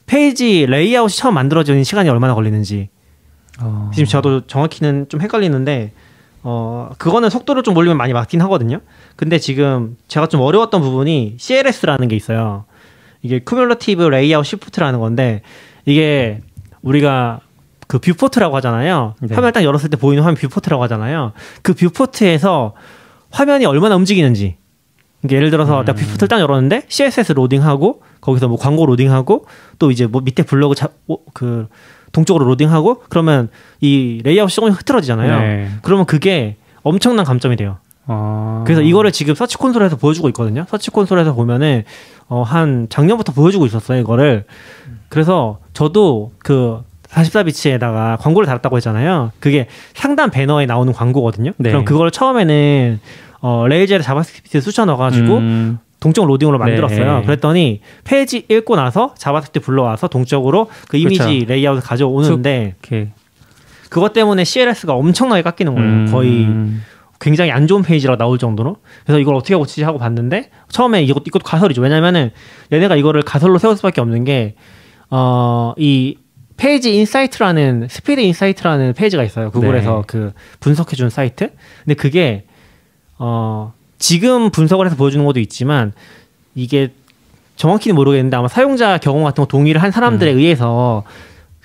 페이지 레이아웃이 처음 만들어지는 시간이 얼마나 걸리는지 어. 지금 저도 정확히는 좀 헷갈리는데 어 그거는 속도를 좀 올리면 많이 맞긴 하거든요. 근데 지금 제가 좀 어려웠던 부분이 CLS라는 게 있어요. 이게 Cumulative Layout Shift라는 건데 이게 우리가 그 viewport라고 하잖아요. 네. 화면 딱 열었을 때 보이는 화면 viewport라고 하잖아요. 그 viewport에서 화면이 얼마나 움직이는지. 그러니까 예를 들어서 음. 내가 viewport를 딱 열었는데 CSS 로딩하고 거기서 뭐 광고 로딩하고 또 이제 뭐 밑에 블로그 자, 어, 그 동적으로 로딩하고 그러면 이 레이아웃이 조금 흐트러지잖아요. 네. 그러면 그게 엄청난 감점이 돼요. 어. 그래서 이거를 지금 Search Console에서 보여주고 있거든요. Search Console에서 보면은 어, 한 작년부터 보여주고 있었어요. 이거를. 그래서 저도 그 44bits에다가 광고를 달았다고 했잖아요. 그게 상단 배너에 나오는 광고거든요. 네. 그럼 그걸 처음에는 어, lazy에 JavaScript 쑤셔 넣어가지고 음. 동적 로딩으로 만들었어요. 네. 그랬더니 페이지 읽고 나서 JavaScript 불러와서 동적으로 그 이미지 그렇죠. 레이아웃을 가져오는데 이렇게 그것 때문에 CLS가 엄청나게 깎이는 거예요. 음. 거의 굉장히 안 좋은 페이지라 나올 정도로. 그래서 이걸 어떻게 고치지 하고 봤는데 처음에 이것 이것도 가설이죠. 왜냐면은 얘네가 이거를 가설로 세울 수밖에 없는 게 어 이 Page Insight라는 Speed Insight라는 페이지가 있어요. 구글에서 네. 그 분석해 준 사이트. 근데 그게 어 지금 분석을 해서 보여주는 것도 있지만 이게 정확히는 모르겠는데 아마 사용자 경험 같은 거 동의를 한 사람들에 의해서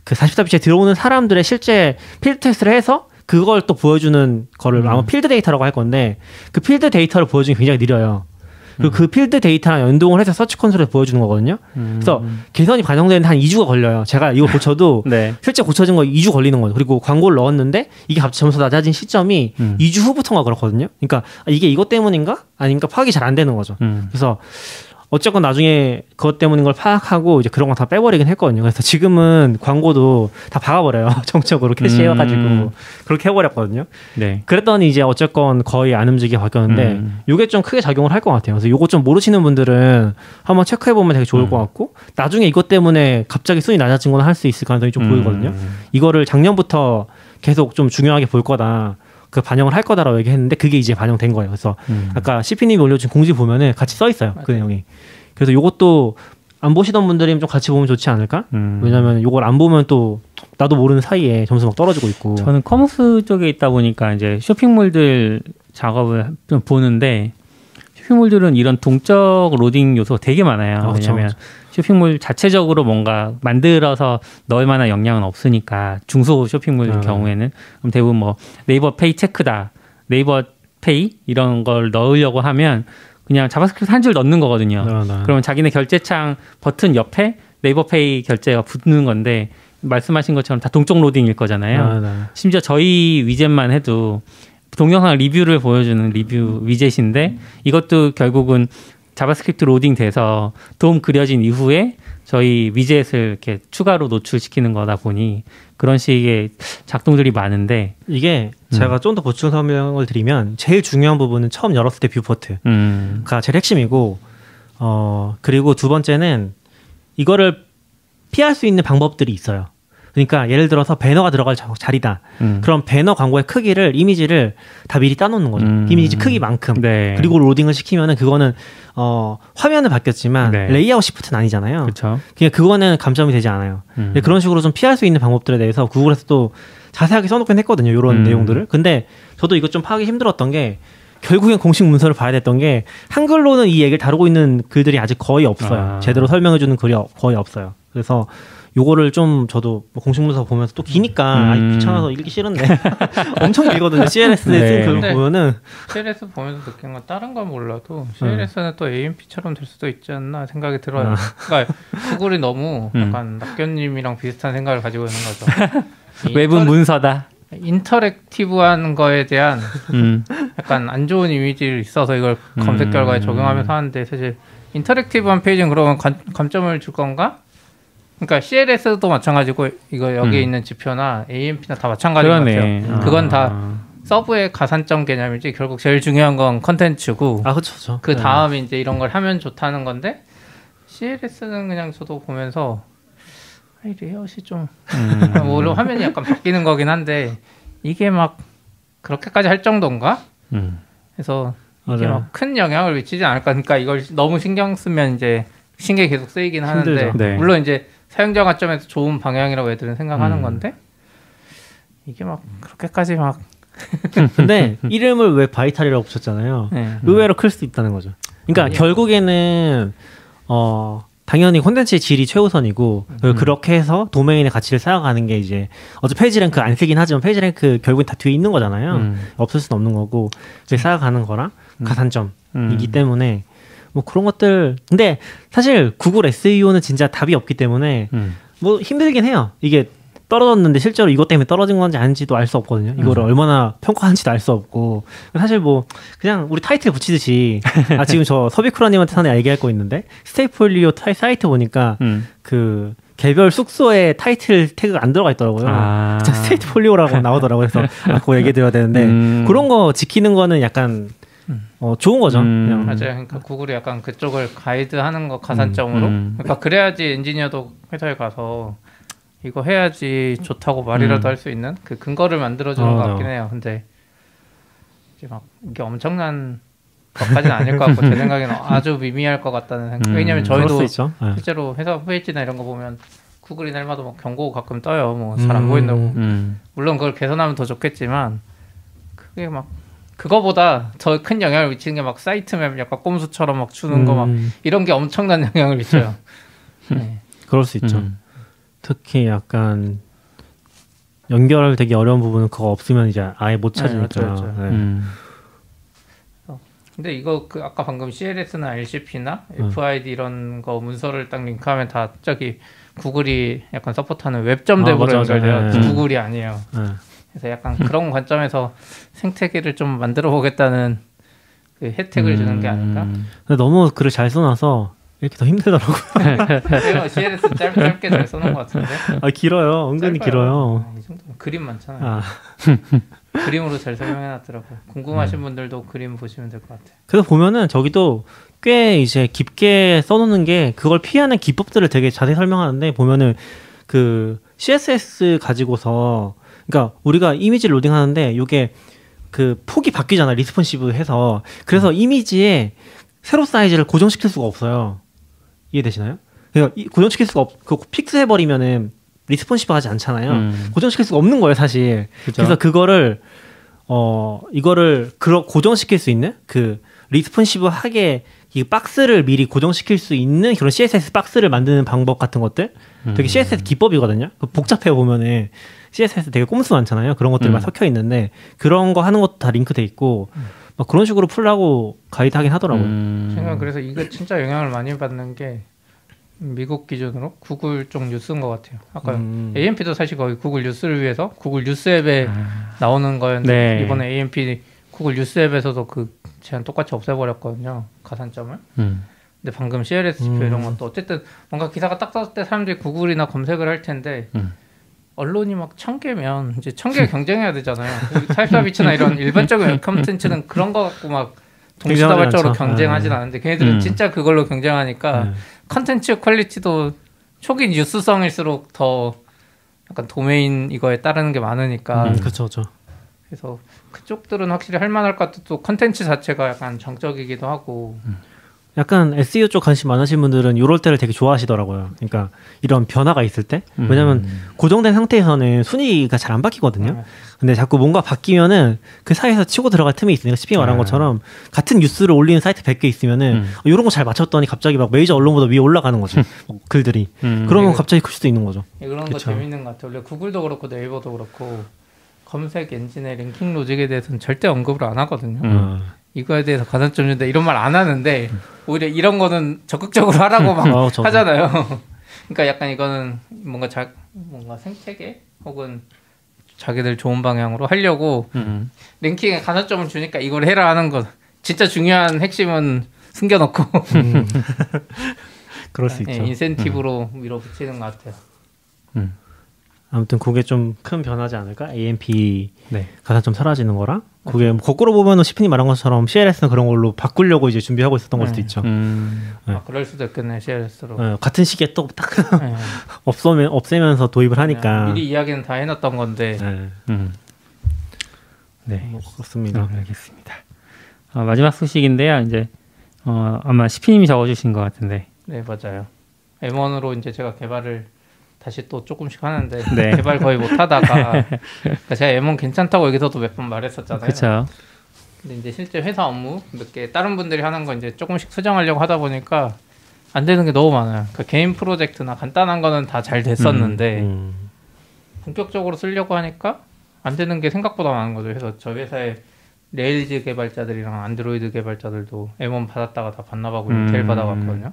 그 44bits에 들어오는 사람들의 실제 필드 테스트를 해서 그걸 또 보여주는 거를 아마 필드 데이터라고 할 건데 그 필드 데이터를 보여주는 게 굉장히 느려요. 그리고 그 필드 데이터랑 연동을 해서 Search Console에서 보여주는 거거든요. 그래서 개선이 반영되는데 한 2주가 걸려요. 제가 이거 고쳐도 네. 실제 고쳐진 거 2주 걸리는 거예요. 그리고 광고를 넣었는데 이게 갑자기 점수가 낮아진 시점이 음. 2주 후부터가 그렇거든요. 그러니까 아, 이게 이것 때문인가? 아닌가 파악이 잘 안 되는 거죠. 음. 그래서 어쨌건 나중에 그것 때문인 걸 파악하고 이제 그런 거 다 빼버리긴 했거든요. 그래서 지금은 광고도 다 박아버려요. 정적으로 cache해가지고 음. 그렇게 해버렸거든요. 네. 그랬더니 이제 어쨌건 거의 안 움직이게 바뀌었는데 음. 이게 좀 크게 작용을 할 것 같아요. 그래서 요거 좀 모르시는 분들은 한번 체크해 보면 되게 좋을 음. 것 같고 나중에 이것 때문에 갑자기 순위 낮아진 건 할 수 있을 가능성이 좀 보이거든요. 음. 이거를 작년부터 계속 좀 중요하게 볼 거다. 그 반영을 할 거다라고 얘기했는데 그게 이제 반영된 거예요. 그래서 음. 아까 CP님이 올려준 공지 보면은 같이 써 있어요. 그 내용이. 그래서 요것도 안 보시던 분들이 좀 같이 보면 좋지 않을까? 음. 왜냐면 요걸 안 보면 또 나도 모르는 사이에 점수 막 떨어지고 있고. 저는 commerce 쪽에 있다 보니까 이제 쇼핑몰들 작업을 좀 보는데 쇼핑몰들은 이런 동적 로딩 요소가 되게 많아요. 아, 그쵸, 왜냐하면 쇼핑몰 자체적으로 뭔가 만들어서 넣을 만한 역량은 없으니까 중소 쇼핑몰 음. 경우에는 그럼 대부분 뭐 네이버 페이 체크다, 네이버 페이 이런 걸 넣으려고 하면 그냥 JavaScript 한 줄 넣는 거거든요. 네, 네. 그러면 자기네 결제창 버튼 옆에 네이버 페이 결제가 붙는 건데 말씀하신 것처럼 다 동적 로딩일 거잖아요. 아, 네. 심지어 저희 widget만 해도 동영상 리뷰를 보여주는 리뷰 widget인데 이것도 결국은 JavaScript 로딩 돼서 DOM 그려진 이후에 저희 widget을 이렇게 추가로 노출시키는 거다 보니 그런 식의 작동들이 많은데 이게 음. 제가 좀더 보충 설명을 드리면 제일 중요한 부분은 처음 열었을 때 viewport가 음, 제일 핵심이고 어 그리고 두 번째는 이거를 피할 수 있는 방법들이 있어요. 그러니까 예를 들어서 배너가 들어갈 자- 자리다. 음. 그럼 배너 광고의 크기를 이미지를 다 미리 따놓는 거죠. 음. 이미지 크기만큼. 네. 그리고 로딩을 시키면은 그거는 어 화면은 바뀌었지만 네. layout shift는 아니잖아요. 그렇죠. 그냥 그거는 감점이 되지 않아요. 음. 그런 식으로 좀 피할 수 있는 방법들에 대해서 구글에서 또 자세하게 써놓긴 했거든요. 이런 음. 내용들을. 근데 저도 이거 좀 파악이 힘들었던 게 결국엔 공식 문서를 봐야 됐던 게 한글로는 이 얘기를 다루고 있는 글들이 아직 거의 없어요. 아. 제대로 설명해주는 글이 어- 거의 없어요. 그래서 요거를 좀 저도 뭐 공식 문서 보면서 또 기니까 음. 아이 귀찮아서 읽기 싫은데 엄청 길거든요. CLS 네. 쓴 글을 네. 보면은 CLS 보면서 느낀 건 다른 건 몰라도 CLS는 또 AMP처럼 될 수도 있지 않나 생각이 들어요. 그러니까 구글이 너무 음. 약간 낙견님이랑 비슷한 생각을 가지고 있는 거죠. 외부 인터랙- 문서다. 인터랙티브한 거에 대한 음. 약간 안 좋은 이미지를 있어서 이걸 검색 음. 결과에 적용하면서 하는데 사실 interactive한 페이지는 그러면 관, 감점을 줄 건가? 그러니까 CLS도 마찬가지고 이거 여기 에 음. 있는 지표나 AMP나 다 마찬가지인 것 그러네. 같아요. 그건 다 아. 서브의 가산점 개념이지 결국 제일 중요한 건 컨텐츠고 아 그렇죠. 그 네. 다음에 이제 이런 걸 하면 좋다는 건데 CLS는 그냥 저도 보면서 아, 이 레이아웃이 좀 음. 물론 화면이 약간 바뀌는 거긴 한데 이게 막 그렇게까지 할 정도인가? 음. 그래서 이게. 막 큰 영향을 미치지 않을까. 그러니까 이걸 너무 신경 쓰면 이제 신경이 계속 쓰이긴 하는데. 네. 물론 이제 사용자 관점에서 좋은 방향이라고 애들은 생각하는 음. 건데 이게 막 그렇게까지 막 근데 이름을 왜 바이탈이라고 붙였잖아요. 네. 의외로 클 수도 있다는 거죠. 그러니까 아니요. 결국에는 어 당연히 콘텐츠의 질이 최우선이고 그리고 그렇게 해서 도메인의 가치를 쌓아가는 게 이제 어차피 PageRank 안 쓰긴 하지만 PageRank 결국엔 다 뒤에 있는 거잖아요. 음. 없을 수는 없는 거고 그게 쌓아가는 거랑 가산점이기 음. 때문에 뭐 그런 것들 근데 사실 구글 SEO는 진짜 답이 없기 때문에 음. 뭐 힘들긴 해요. 이게 떨어졌는데 실제로 이것 때문에 떨어진 건지 아닌지도 알 수 없거든요. 이거를 얼마나 평가하는지도 알 수 없고 사실 뭐 그냥 우리 타이틀 붙이듯이 아 지금 저 subicura님한테 하나 얘기할 거 있는데 스테이폴리오 타이 사이트 보니까 음. 그 개별 숙소에 타이틀 태그가 안 들어가 있더라고요. 아. 진짜 스테이폴리오라고 나오더라고요. 그래서 아, 그거 얘기 드려야 되는데 음. 그런 거 지키는 거는 약간 어, 좋은 거죠. 음. 그냥. 맞아요. 그러니까 구글이 약간 그쪽을 가이드하는 거 가산점으로. 음. 그러니까 그래야지 엔지니어도 회사에 가서 이거 해야지 좋다고 말이라도 음. 할수 있는 그 근거를 만들어주는 어, 것. 같긴 해요. 근데 이제 막 이게 엄청난 것까지는 아닐 것 같고 제 생각에는 아주 미미할 것 같다는 생각. 음, 왜냐하면 그럴 수 저희도 있죠. 네. 실제로 회사 홈페이지나 이런 거 보면 구글이 날마다 막 경고 가끔 떠요. 뭐 잘안 음. 보인다고. 음. 물론 그걸 개선하면 더 좋겠지만 그게 막 그거보다 더 큰 영향을 미치는 게 막 사이트맵 약간 꼼수처럼 막 주는 거막 음, 이런 게 엄청난 영향을 미쳐요. 네. 그럴 수 있죠. 음. 특히 약간 연결 되기 어려운 부분은 그거 없으면 이제 아예 못 네, 찾으니까. 맞죠, 맞죠. 네. 음. 근데 이거 그 아까 방금 CLS나 LCP나 음. FID 이런 거 문서를 딱 링크하면 다 저기 구글이 약간 서포트하는 웹점 대 아, 로. 연결돼요. 네. 구글이 아니에요. 네. 그래서 약간 그런 관점에서 생태계를 좀 만들어 보겠다는 그 혜택을 주는 게 아닐까? 음. 근데 너무 글을 잘 써놔서 이렇게 더 힘들더라고요. 제가 CLS 짧, 짧게 잘 써놓은 것 같은데. 아 길어요. 은근히 짧아요. 길어요. 아, 이 정도면 그림 많잖아요. 아, 그림으로 잘 설명해놨더라고요. 궁금하신 분들도 그림 보시면 될 것 같아요. 그래서 보면은 저기도 꽤 이제 깊게 써놓는 게 그걸 피하는 기법들을 되게 자세히 설명하는데 보면은 그 CSS 가지고서 그러니까 우리가 이미지를 로딩 하는데 이게 그 폭이 바뀌잖아 responsive 해서 그래서 이미지에 세로 사이즈를 고정시킬 수가 없어요 이해되시나요? 그러니까 이- 고정시킬 수가 없, 그 fix 해버리면은 responsive 하지 않잖아요. 음. 고정시킬 수가 없는 거예요 사실. 그죠? 그래서 그거를 어 이거를 그러 고정시킬 수 있는 그 responsive 하게 이 박스를 미리 고정시킬 수 있는 그런 CSS 박스를 만드는 방법 같은 것들 되게 음. CSS 기법이거든요. 그 복잡해 보면은 CSS 되게 꼼수 많잖아요. 그런 것들이 막 음. 섞여 있는데 그런 거 하는 것도 다 링크돼 있고 막 그런 식으로 풀라고 가이드 하긴 하더라고요. 음. 제가 그래서 이거 진짜 영향을 많이 받는 게 미국 기준으로 구글 쪽 뉴스인 것 같아요. 아까 음. AMP도 사실 거의 구글 뉴스를 위해서 구글 뉴스 앱에 나오는 거였는데 네. 이번에 AMP 구글 뉴스 앱에서도 그 제한 똑같이 없애버렸거든요. 가산점을. 음. 근데 방금 CLS 지표 음. 이런 것도 어쨌든 뭔가 기사가 딱 떴을 때 사람들이 구글이나 검색을 할 텐데 음. 언론이 막 천 개면 이제 천 개 경쟁해야 되잖아요. 우리 타입사비츠나 이런 일반적인 웹 컨텐츠는 그런 거 갖고 막 동시다발적으로. 경쟁하진 네. 않은데 걔네들은 음. 진짜 그걸로 경쟁하니까 네. 컨텐츠 퀄리티도 초기 뉴스성일수록 더 약간 도메인 이거에 따르는 게 많으니까 음, 그렇죠. 그래서 그쪽들은 확실히 할 만할 것 같아 또 컨텐츠 자체가 약간 정적이기도 하고 약간 SEO 쪽 관심 많으신 분들은 이럴 때를 되게 좋아하시더라고요. 그러니까 이런 변화가 있을 때, 왜냐면 고정된 상태에서는 순위가 잘 안 바뀌거든요. 네. 근데 자꾸 뭔가 바뀌면은 그 사이에서 치고 들어갈 틈이 있으니까 스피 말한 아. 것처럼 같은 뉴스를 올리는 사이트 100개 있으면은 음. 이런 거 잘 맞췄더니 갑자기 막 메이저 언론보다 위에 올라가는 거죠. 뭐 글들이. 음. 그러면 갑자기 클 수도 있는 거죠. 이런 거 그쵸. 재밌는 것 같아요. 원래 구글도 그렇고 네이버도 그렇고 검색 엔진의 랭킹 logic에 대해서는 절대 언급을 안 하거든요. 음. 어. 이거에 대해서 가산점 준다 이런 말 안 하는데 오히려 이런 거는 적극적으로 하라고 막 어. 하잖아요. 그러니까 약간 이거는 뭔가 자 뭔가 생태계 혹은 자기들 좋은 방향으로 하려고 음. 랭킹에 가산점을 주니까 이걸 해라 하는 거. 진짜 중요한 핵심은 숨겨놓고 그럴 수 예, 있죠. 인센티브로 밀어붙이는 것 같아요. 음. 아무튼 그게 좀 큰 변하지 않을까? AMP 네. 가산 좀 사라지는 거랑 그게 뭐 거꾸로 보면은 시핀이 말한 것처럼 CLS는 그런 걸로 바꾸려고 이제 준비하고 있었던 걸 수도 네. 있죠. 음. 아, 그럴 수도 있겠네 CLS로. 어, 같은 시기에 또딱 네. 없으면 없애면서 도입을 하니까. 미리 이야기는 다 해놨던 건데 네, 음. 네. 뭐 그렇습니다. 아, 알겠습니다. 어, 마지막 소식인데요. 이제 어, 아마 시피님이 적어주신 것 같은데. 네 맞아요. M1으로 이제 제가 개발을 다시 또 조금씩 하는데 네. 개발 거의 못 하다가 그러니까 제가 M1 괜찮다고 여기서도 몇 번 말했었잖아요. 그렇죠. 근데 이제 실제 회사 업무 몇 개 다른 분들이 하는 거 이제 조금씩 수정하려고 하다 보니까 안 되는 게 너무 많아요. 그 개인 프로젝트나 간단한 거는 다 잘 됐었는데 음. 본격적으로 쓰려고 하니까 안 되는 게 생각보다 많은 거죠. 그래서 저희 회사에 Rails 개발자들이랑 안드로이드 개발자들도 M1 받았다가 다 반납하고 음. 인텔 받아갔거든요.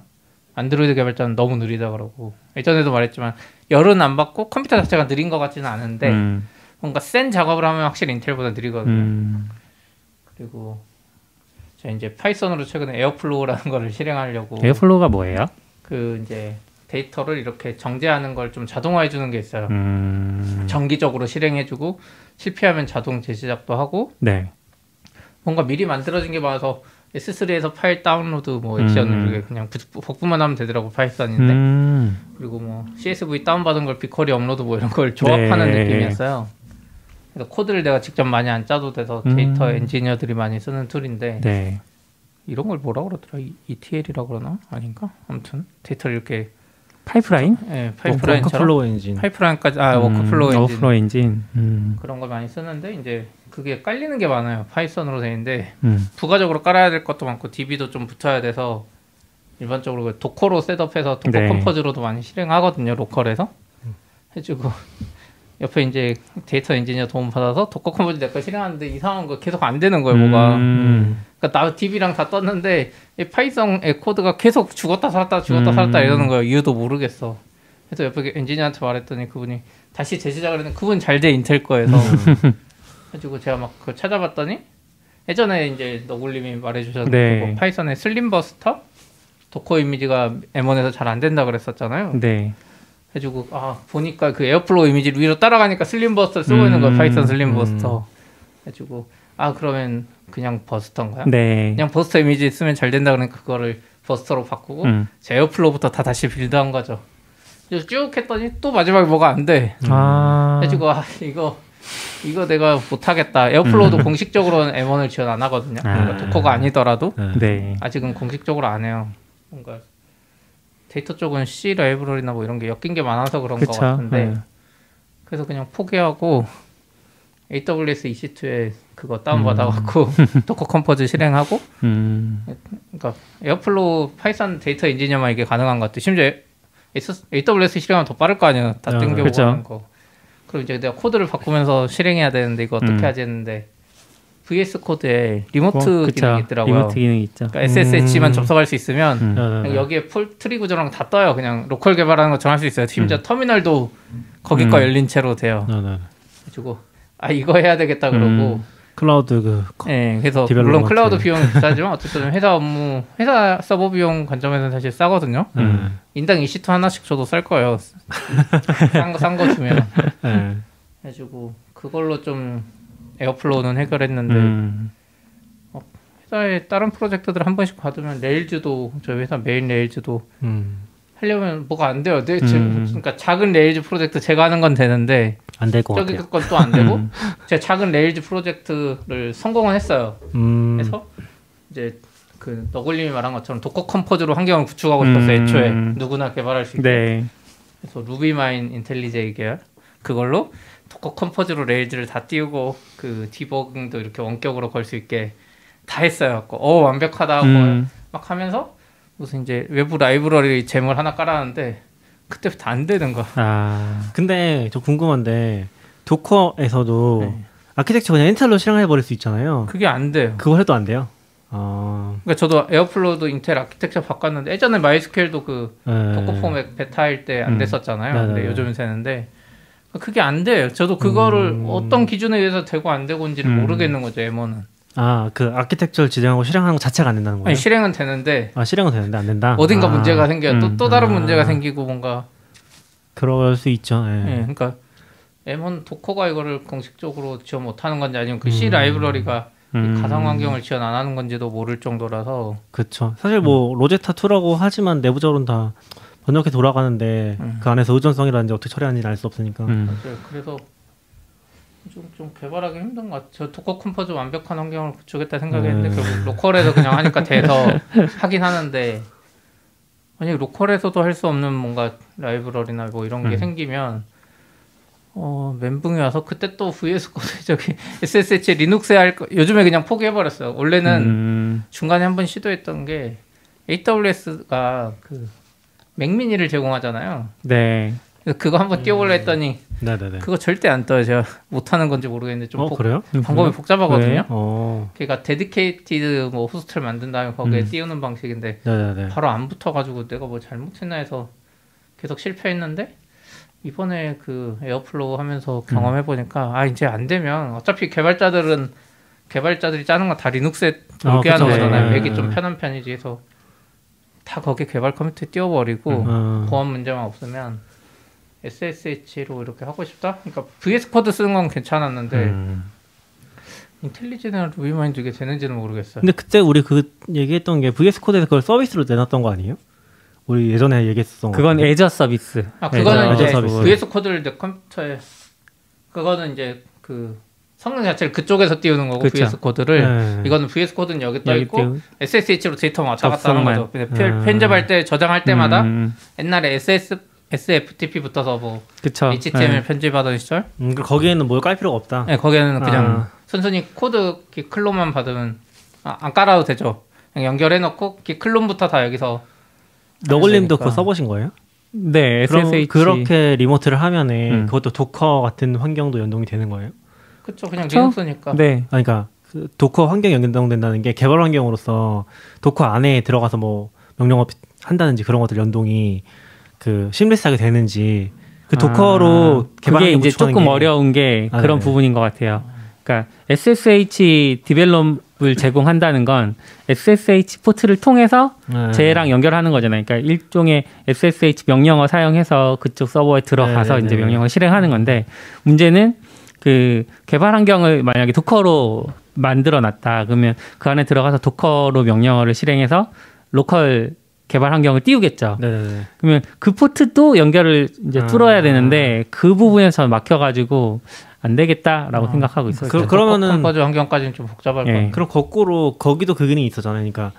안드로이드 개발자는 너무 느리다 그러고 예전에도 말했지만 열은 안 받고 컴퓨터 자체가 느린 것 같지는 않은데 음. 뭔가 센 작업을 하면 확실히 인텔보다 느리거든요. 음. 그리고 제가 이제 Python으로 최근에 Airflow라는 거를 실행하려고 Airflow가 뭐예요? 그 이제 데이터를 이렇게 정제하는 걸 좀 자동화해 주는 게 있어요. 음. 정기적으로 실행해 주고 실패하면 자동 재시작도 하고 네. 뭔가 미리 만들어진 게 많아서 S3에서 파일 다운로드 뭐 액션을 음. 이렇게 그냥 부- 복구만 하면 되더라고 Python인데 음. 그리고 뭐 CSV 다운받은 걸 BigQuery 업로드 뭐 이런 걸 조합하는 네. 느낌이었어요. 그래서 코드를 내가 직접 많이 안 짜도 돼서 데이터 음. 엔지니어들이 많이 쓰는 tool인데 네. 이런 걸 뭐라 그러더라? 이- ETL이라 그러나? 아닌가? 아무튼 데이터를 이렇게 파이프라인? 예, 파이프라인처럼 workflow 엔진. 파이프라인까지 아 workflow 음, 엔진 workflow 엔진. 음. 그런 걸 많이 쓰는데 이제 그게 깔리는 게 많아요. Python으로 돼 있는데 음. 부가적으로 깔아야 될 것도 많고 DB도 좀 붙어야 돼서 일반적으로 그 Docker로 setup해서 Docker 네. Compose로도 많이 실행하거든요. local에서 해주고 옆에 이제 데이터 엔지니어 도움 받아서 Docker Compose 내거 실행하는데 이상한 거 계속 안 되는 거예요. 뭐가 음. 그러니까 나 DB랑 다 떴는데 이 Python의 코드가 계속 죽었다 살았다 죽었다 음. 살았다 이러는 거예요. 이유도 모르겠어. 그래서 옆에 엔지니어한테 말했더니 그분이 다시 재시작을 했는데 그분 잘 돼 인텔 거에서 해 가지고 제가 막 그걸 찾아봤더니 예전에 이제 너굴님이 말해주셨는데 네. 뭐 Python의 slim buster Docker 이미지가 M1에서 잘 안 된다 그랬었잖아요. 네. 해가지고 아 보니까 그 Airflow 이미지를 위로 따라가니까 slim buster를 쓰고 있는 거예요. 음. Python slim buster. 해가지고 아 그러면 그냥 buster인가요? 네. 그냥 buster 이미지 쓰면 잘 된다 그러니까 그거를 buster로 바꾸고 음. 제 Airflow부터 다 다시 build한 거죠. 그래서 쭉 했더니 또 마지막에 뭐가 안 돼. 아. 해가지고 아 이거 이거 내가 못하겠다. Airflow도 공식적으로는 M1을 지원 안 하거든요. 그러니까 아. 도커가 아니더라도 네. 아직은 공식적으로 안 해요. 뭔가 데이터 쪽은 C 라이브러리나 뭐 이런 게 엮인 게 많아서 그런 것 그쵸. 같은데 네. 그래서 그냥 포기하고 AWS EC2에 그거 다운받아갖고 Docker Compose 실행하고 음. 그러니까 Airflow Python 데이터 엔지니어만 이게 가능한 것 같아. 심지어 AWS 실행하면 더 빠를 거 아니야. 다 아, 땡겨보고 그렇죠. 하는 거. 그럼 이제 내가 코드를 바꾸면서 실행해야 되는데 이거 어떻게 음. 하지 했는데 VS 코드에 리모트 어. 기능이 있더라고요. remote 기능이 있죠. 그러니까 SSH만 음. 접속할 수 있으면 음. 그냥 여기에 full tree 구조랑 다 떠요. 그냥 local 개발하는 거 정할 수 있어요. 심지어 터미널도 거기 거 음. 열린 채로 돼요. 네, 네. 그래가지고 아 이거 해야 되겠다 그러고 클라우드 그 거- 예, 그래서 development. 물론 클라우드 비용이 비싸지만 어쨌든 회사 업무, 회사 서버 비용 관점에서는 사실 싸거든요. 음. 인당 EC2 하나씩 줘도 쌀 거예요. 싼거 싼 거 주면 네. 해가지고 그걸로 좀 Airflow는 해결했는데 음. 회사에 다른 프로젝트들 한 번씩 받으면 Rails도 저희 회사 메인 Rails도 음. 하려면 뭐가 안 돼요. 내, 제, 음. 그러니까 작은 Rails 프로젝트 제가 하는 건 되는데 안 될 것 저기 같아요. 건또 안 되고 음. 제가 작은 Rails 프로젝트를 성공은 했어요. 음. 해서 이제 그 너굴님이 말한 것처럼 Docker Compose로 환경을 구축하고 싶었어요. 음. 애초에 누구나 개발할 수 있게. 네. 그래서 RubyMine IntelliJ 계열 그걸로 Docker Compose로 Rails를 다 띄우고 그 디버깅도 이렇게 원격으로 걸 수 있게 다 했어요. 어 완벽하다 하고 음. 막 하면서 무슨 이제 외부 라이브러리 gem을 하나 깔았는데 그때부터 안 되는 거야. 아. 근데 저 궁금한데 Docker에서도 네. 아키텍처 그냥 인텔로 실행해 버릴 수 있잖아요. 그게 안 돼요. 그거 해도 안 돼요. 어. 그러니까 저도 Airflow도 인텔 아키텍처 바꿨는데 예전에 MySQL도 그 네. Docker for Mac 베타일 때 안 음. 됐었잖아요. 네네네. 근데 요즘은 되는데 그게 안 돼요. 저도 그거를 음. 어떤 기준에 의해서 되고 안 되고인지를 음. 모르겠는 거죠. M1은. 아, 그 아키텍처를 지정하고 실행하는 것 자체가 안 된다는 거예요? 아니 실행은 되는데 아, 실행은 되는데 안 된다. 어딘가 아, 문제가 생겨요. 또, 음. 또 다른 아. 문제가 생기고 뭔가 그럴 수 있죠. 예. 예, 그러니까 M1 도커가 이거를 공식적으로 지원 못 하는 건지 아니면 그 C 음. 라이브러리가 이 음. 가상 환경을 지원 안 하는 건지도 모를 정도라서 그쵸. 사실 뭐 로제타 2라고 하지만 내부적으로는 다 번역해 돌아가는데 음. 그 안에서 의존성이라든지 어떻게 처리하는지 알 수 없으니까. 음. 네, 그래서 좀, 좀 개발하기 힘든 것 같아요. 저 Docker Compose 완벽한 환경을 구축했다 생각했는데 음. 결국 local에서 그냥 하니까 돼서 하긴 하는데 만약 local에서도 할 수 없는 뭔가 라이브러리나 뭐 이런 게 음. 생기면 어 멘붕이 와서 그때 또 VS Code 저기 SSH 리눅스에 할 거, 요즘에 그냥 포기해버렸어요. 원래는 음. 중간에 한번 시도했던 게 AWS가 그 맥미니를 제공하잖아요. 네. 그거 한번 띄워보려 했더니 네네네. 그거 절대 안 떠요. 제가 못하는 건지 모르겠는데 좀 어 복- 그래요? 방법이 복잡하거든요. 왜? 어. 그러니까 dedicated 뭐 host를 만든 다음에 거기에 음. 띄우는 방식인데 네네네. 바로 안 붙어가지고 내가 뭐 잘못했나 해서 계속 실패했는데 이번에 그 Airflow 하면서 경험해 보니까 아 이제 안 되면 어차피 개발자들은 개발자들이 짜는 거다 리눅스에 돌게 어, 하는 그쵸, 거잖아요. 네. 맥이 좀 편한 편이지 해서 다 거기 개발 커뮤니티에 띄워버리고 어. 보안 문제만 없으면 SSH로 이렇게 하고 싶다? 그러니까 VS Code 쓰는 건 괜찮았는데 음. IntelliJ나 RubyMine 이게 되는지는 모르겠어요. 근데 그때 우리 그 얘기했던 게 VS Code에서 그걸 서비스로 내놨던 거 아니에요? 우리 예전에 얘기했었던 거. 그건 같은데. Azure 서비스. 아 그거는 Azure 이제 서비스. VS 코드를 내 컴퓨터에 그거는 이제 그 성능 자체를 그쪽에서 띄우는 거고 그쵸. VS Code를 네. 이거는 VS Code는 여기 떠 있고 띄우- SSH로 데이터 왔다 갔다 하는 접속만. 거죠. 근데 편- 음. 편집할 때 저장할 때마다 음, 옛날에 SS SFTP 붙어서 뭐 그쵸. HTML 네. 편집하던 시절 음, 그 거기에는 뭘 깔 필요가 없다. 네, 거기에는 그냥 아. 순순히 코드 git clone만 받으면 아, 안 깔아도 되죠. 그냥 연결해 놓고 git clone부터 다 여기서 너굴님도. 그거 써보신 거예요? 네, 그럼 SSH. 그렇게 remote를 하면은 음. 그것도 Docker 같은 환경도 연동이 되는 거예요? 그쵸 그냥 그쵸? 리눅스니까 네. 아니, 그러니까 그 Docker 환경 연동된다는 게 개발 환경으로서 Docker 안에 들어가서 뭐 명령어 한다든지 그런 것들 연동이 그 seamless하게 되는지 그 Docker로 아, 개발 그게 환경 이제 조금 게- 어려운 게 아, 그런 네네. 부분인 것 같아요. 그러니까 SSH develop을 제공한다는 건 SSH 포트를 통해서 네. 쟤랑 연결하는 거잖아요. 그러니까 일종의 SSH 명령어 사용해서 그쪽 서버에 들어가서 네네네. 이제 명령을 실행하는 건데 문제는 그 개발 환경을 만약에 Docker로 만들어 놨다 그러면 그 안에 들어가서 Docker로 명령어를 실행해서 local 개발 환경을 띄우겠죠. 네네네. 그러면 그 포트도 연결을 이제 아. 뚫어야 되는데 그 부분에서 막혀가지고 안 되겠다라고 아. 생각하고 있어요. 그- 그러면은- Compose 환경까지는 좀 복잡할 예. 거예요. 그럼 거꾸로 거기도 그 기능이 있었잖아요. 그러니까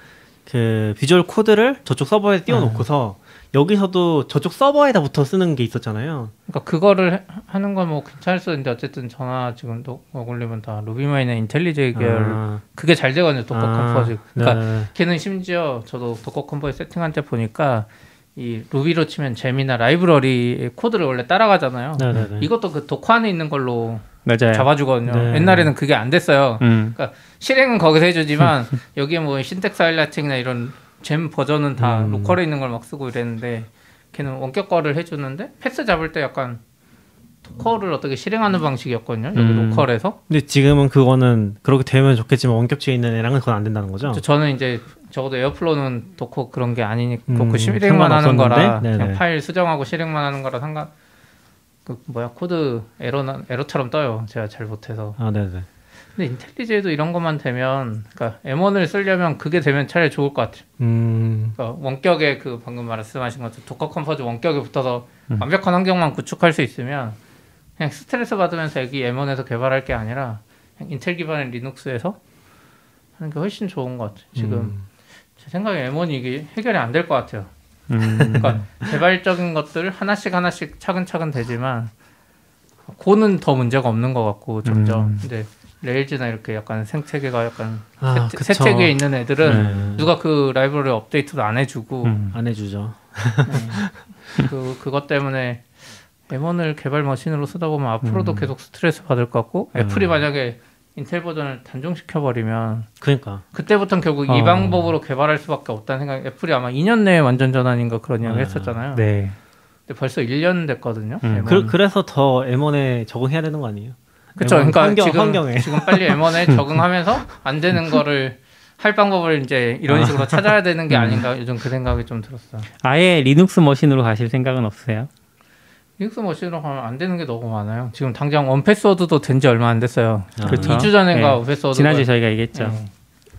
그 Visual Code를 저쪽 서버에 띄워놓고서 여기서도 저쪽 서버에다부터 쓰는 게 있었잖아요. 그러니까 그거를 해- 하는 건 뭐 괜찮을 수 있는데 어쨌든 저나 지금도 올리면 다 RubyMine이나 IntelliJ 계열 아, 그게 잘 되거든요 Docker 아, Compose. 그러니까 네. 걔는 심지어 저도 Docker Compose 세팅할 때 보니까 이 루비로 치면 gem이나 라이브러리 코드를 원래 따라가잖아요. 네네네. 이것도 그 Docker 안에 있는 걸로 맞아요. 잡아주거든요. 네. 옛날에는 그게 안 됐어요. 음. 실행은 거기서 해주지만 여기에 뭐 syntax highlighting이나 이런 gem 버전은 다 음. local에 있는 걸 막 쓰고 이랬는데 걔는 원격 거를 해주는데 path 잡을 때 약간 Docker를 어떻게 실행하는 방식이었거든요. 여기 음. local에서. 근데 지금은 그거는 그렇게 되면 좋겠지만 원격지에 있는 애랑은 그건 안 된다는 거죠. 저- 저는 이제 적어도 Airflow는 Docker 그런 게 아니니까 음, 그 실행만 하는? 거라 네네. 그냥 파일 수정하고 실행만 하는 거라 상관 그 뭐야 코드 에러 에러처럼 떠요. 제가 잘 못해서. 아, 네네. 근데 IntelliJ도 이런 것만 되면 그러니까 M1을 쓰려면 그게 되면 차라리 좋을 것 같아요. 음, 그러니까 원격에 그 방금 말씀하신 것처럼 Docker Compose 원격에 붙어서 음. 완벽한 환경만 구축할 수 있으면 그냥 스트레스 받으면서 여기 M1에서 개발할 게 아니라 그냥 인텔 기반의 리눅스에서 하는 게 훨씬 좋은 것 같아요. 지금 음. 제 생각에 M1이 이게 해결이 안 될 것 같아요. 음. 그러니까 개발적인 것들 하나씩 하나씩 차근차근 되지만 고는 더 문제가 없는 것 같고 점점 음. 근데 레일즈나 이렇게 약간 생태계가 약간 아, 세- 그쵸. 세태계에 있는 애들은 네. 누가 그 라이브러리 업데이트도 안 해주고 음. 안 해주죠. 그 그것 때문에 M1을 개발 머신으로 쓰다 보면 앞으로도 음. 계속 스트레스 받을 것 같고 음. 애플이 만약에 인텔 버전을 단종시켜 버리면 그러니까. 그때부터는 결국 어. 이 방법으로 개발할 수밖에 없다는 생각. 애플이 아마 2년 내에 완전 전환인가 그런 이야기 아, 했었잖아요. 네. 근데 벌써 1년 됐거든요. 음. M1. 그, 그래서 더 M1에 적응해야 되는 거 아니에요? 그쵸. M1 그러니까 환경, 지금 환경에. 지금 빨리 M1에 적응하면서 안 되는 거를 할 방법을 이제 이런 식으로 찾아야 되는 게 아닌가 요즘 그 생각이 좀 들었어요. 아예 리눅스 machine으로 가실 생각은 없으세요? 리눅스 machine으로 가면 안 되는 게 너무 많아요. 지금 당장 원패스워드도 된 지 얼마 안 됐어요. 아. 그렇죠. 2주 전인가 네. 1Password 지난주에 저희가 얘기했죠. 네.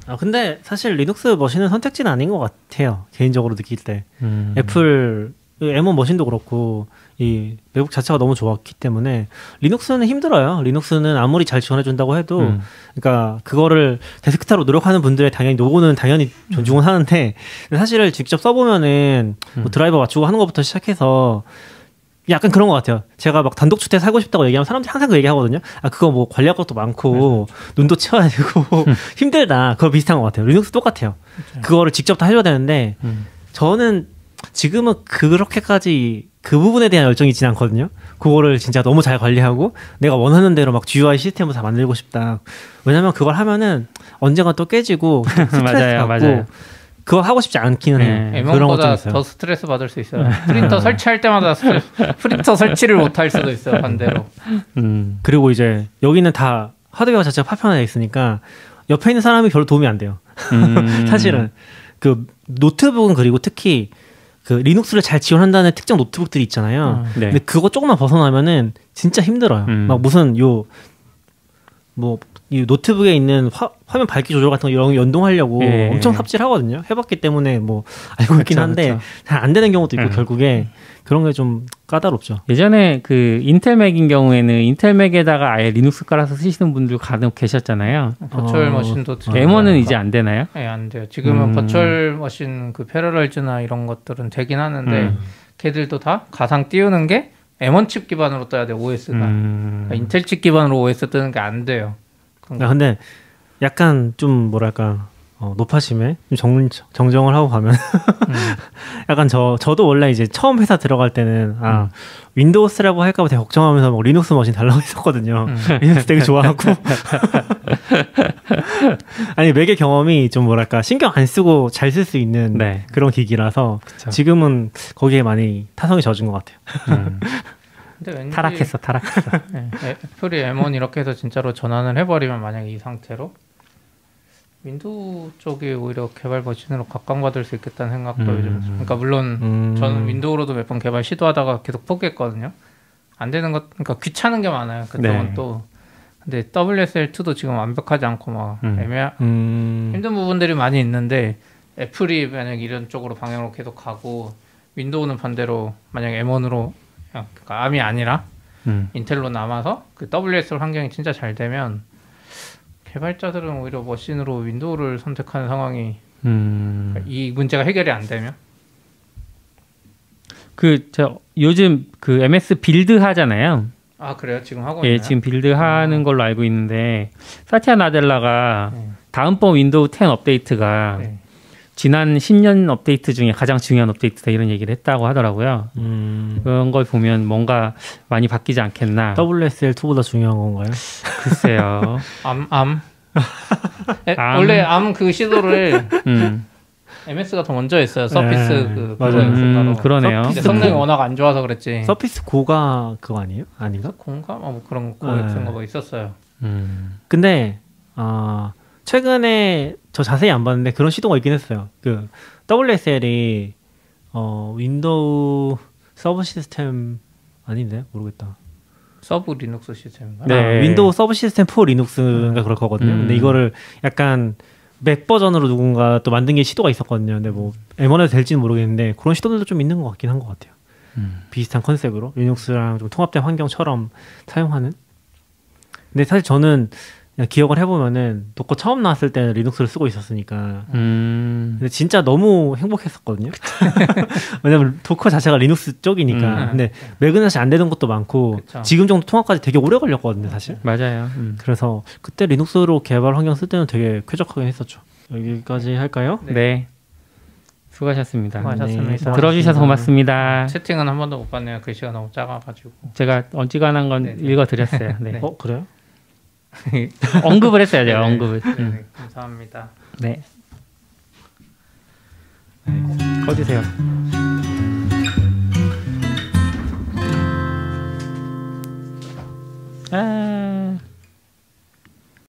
아 근데 사실 리눅스 machine은 선택지는 아닌 것 같아요. 개인적으로 느낄 때 음. 애플 M1 machine도 그렇고 이 맥북 자체가 너무 좋았기 때문에 리눅스는 힘들어요. 리눅스는 아무리 잘 지원해 준다고 해도 음. 그러니까 그거를 desktop으로 노력하는 분들의 당연히 노고는 당연히 존중은 하는데 사실을 직접 써보면은 뭐 음. 드라이버 맞추고 하는 것부터 시작해서 약간 그런 것 같아요. 제가 막 단독 주택 살고 싶다고 얘기하면 사람들이 항상 그 얘기하거든요. 아 그거 뭐 관리할 것도 많고 눈도 치워야 되고 힘들다. 그거 비슷한 것 같아요. 리눅스 똑같아요. 그거를 직접 다 해줘야 되는데 음. 저는 지금은 그렇게까지 그 부분에 대한 열정이 있진 않거든요. 그거를 진짜 너무 잘 관리하고 내가 원하는 대로 막 GUI 시스템을 다 만들고 싶다. 왜냐면 그걸 하면은 언젠가 또 깨지고 스트레스 맞아요, 받고 맞아요. 그거 하고 싶지 않기는 해요. 네. 그런 것좀 M1보다 있어요. 더 스트레스 받을 수 있어요. 프린터 설치할 때마다 스트레스, 프린터 설치를 못 할 수도 있어요. 반대로. 음. 그리고 이제 여기는 다 하드웨어 자체가 파편화돼 있으니까 옆에 있는 사람이 별로 도움이 안 돼요. 음. 사실은 그 노트북은 그리고 특히 그 리눅스를 잘 지원한다는 특정 노트북들이 있잖아요. 네. 근데 그거 조금만 벗어나면은 진짜 힘들어요. 음. 막 무슨 요 뭐 이 노트북에 있는 화, 화면 밝기 조절 같은 거 이런 거 연동하려고 예. 엄청 삽질하거든요. 해봤기 때문에 뭐 알고 있긴 그쵸, 한데. 잘 안 되는 경우도 있고 음. 결국에 그런 게 좀 까다롭죠. 예전에 그 인텔 맥인 경우에는 인텔 맥에다가 아예 리눅스 깔아서 쓰시는 분들 간혹 계셨잖아요. virtual 어, machine도 아, M1은 이제 안 되나요? 네, 안 돼요. 지금은 음. virtual machine 그 Parallels나 이런 것들은 되긴 하는데 음. 걔들도 다 가상 띄우는 게 M1 칩 기반으로 떠야 돼요. OS가. 음. 그러니까 인텔 칩 기반으로 OS 뜨는 게 안 돼요. 아, 근데 약간 좀 뭐랄까 어, 노파심에 좀 정, 정정을 하고 가면 음. 약간 저 저도 원래 이제 처음 회사 들어갈 때는 아 Windows라고 할까봐 되게 걱정하면서 막 리눅스 machine 달라고 했었거든요. 음. 리눅스 되게 좋아하고 아니 맥의 경험이 좀 뭐랄까 신경 안 쓰고 잘 쓸 수 있는 네. 그런 기기라서 그쵸. 지금은 거기에 많이 타성이 젖은 것 같아요. 음. 근데 왠지 타락했어, 타락했어. 네, 애플이 M1 이렇게 해서 진짜로 전환을 해버리면 만약에 이 상태로 윈도우 쪽이 오히려 개발 버전으로 각광받을 수 있겠다는 생각도 음. 요즘 그러니까 물론 음. 저는 윈도우로도 몇 번 개발 시도하다가 계속 포기했거든요. 안 되는 것, 그러니까 귀찮은 게 많아요. 그쪽은 네. 또. 근데 WSL2도 지금 완벽하지 않고 막 음. 애매 음. 힘든 부분들이 많이 있는데 애플이 만약 이런 쪽으로 방향으로 계속 가고 윈도우는 반대로 만약 M1으로 그러니까 암이 아니라 음. 인텔로 남아서 그 WSL 환경이 진짜 잘 되면 개발자들은 오히려 machine으로 윈도우를 선택하는 상황이 음. 이 문제가 해결이 안 되면 그, 저, 요즘 그 MS Build 하잖아요. 아 그래요 지금 하고 예, 있나요? 지금 Build 하는 걸로 알고 있는데, 사티아 나델라가 네. 다음번 윈도우 10 업데이트가 네. 지난 10년 업데이트 중에 가장 중요한 업데이트다 이런 얘기를 했다고 하더라고요. 음. 그런 걸 보면 뭔가 많이 바뀌지 않겠나. WSL2보다 중요한 건가요? 글쎄요. 암 암. 에, 암. 원래 암 그 시도를 음, MS가 더 먼저 했어요. Surface 네, 그 맞아요. 음, 그러네요. 성능이 워낙 안 좋아서 그랬지. Surface Go가 그거 아니에요? 아닌가? 공감 뭐 그런 거 네. 같은 거 뭐 있었어요. 음, 근데 아 최근에 저 자세히 안 봤는데 그런 시도가 있긴 했어요. 그 WSL이 어 윈도우 서버 시스템 아닌데 모르겠다. 서브 리눅스 시스템인가? 네. 아, 윈도우 서버 시스템 4 리눅스인가 그럴 거거든요. 음. 근데 이거를 약간 맥 버전으로 누군가 또 만든 게 시도가 있었거든요. 근데 뭐 M1에도 될지는 모르겠는데 그런 시도들도 좀 있는 것 같긴 한 것 같아요. 음. 비슷한 컨셉으로 리눅스랑 좀 통합된 환경처럼 사용하는. 근데 사실 저는 기억을 해보면은 Docker 처음 나왔을 때는 리눅스를 쓰고 있었으니까. 음, 근데 진짜 너무 행복했었거든요. 왜냐면 Docker 자체가 리눅스 쪽이니까. 음. 근데 사실 안 되는 것도 많고 그쵸. 지금 정도 통합까지 되게 오래 걸렸거든요, 사실. 맞아요. 음. 그래서 그때 리눅스로 개발 환경 쓸 때는 되게 쾌적하긴 했었죠. 여기까지 할까요? 네. 수고하셨습니다. 수고하셨습니다. 들어주셔서 고맙습니다. 채팅은 한 번도 못 봤네요. 글씨가 너무 작아가지고. 제가 어지간한 건 네, 네. 읽어드렸어요. 네. 네. 어 그래요? 언급을 했어요, 제가 네. 언급을. 네, 음. 네, 감사합니다. 네. 꺼주세요. 아.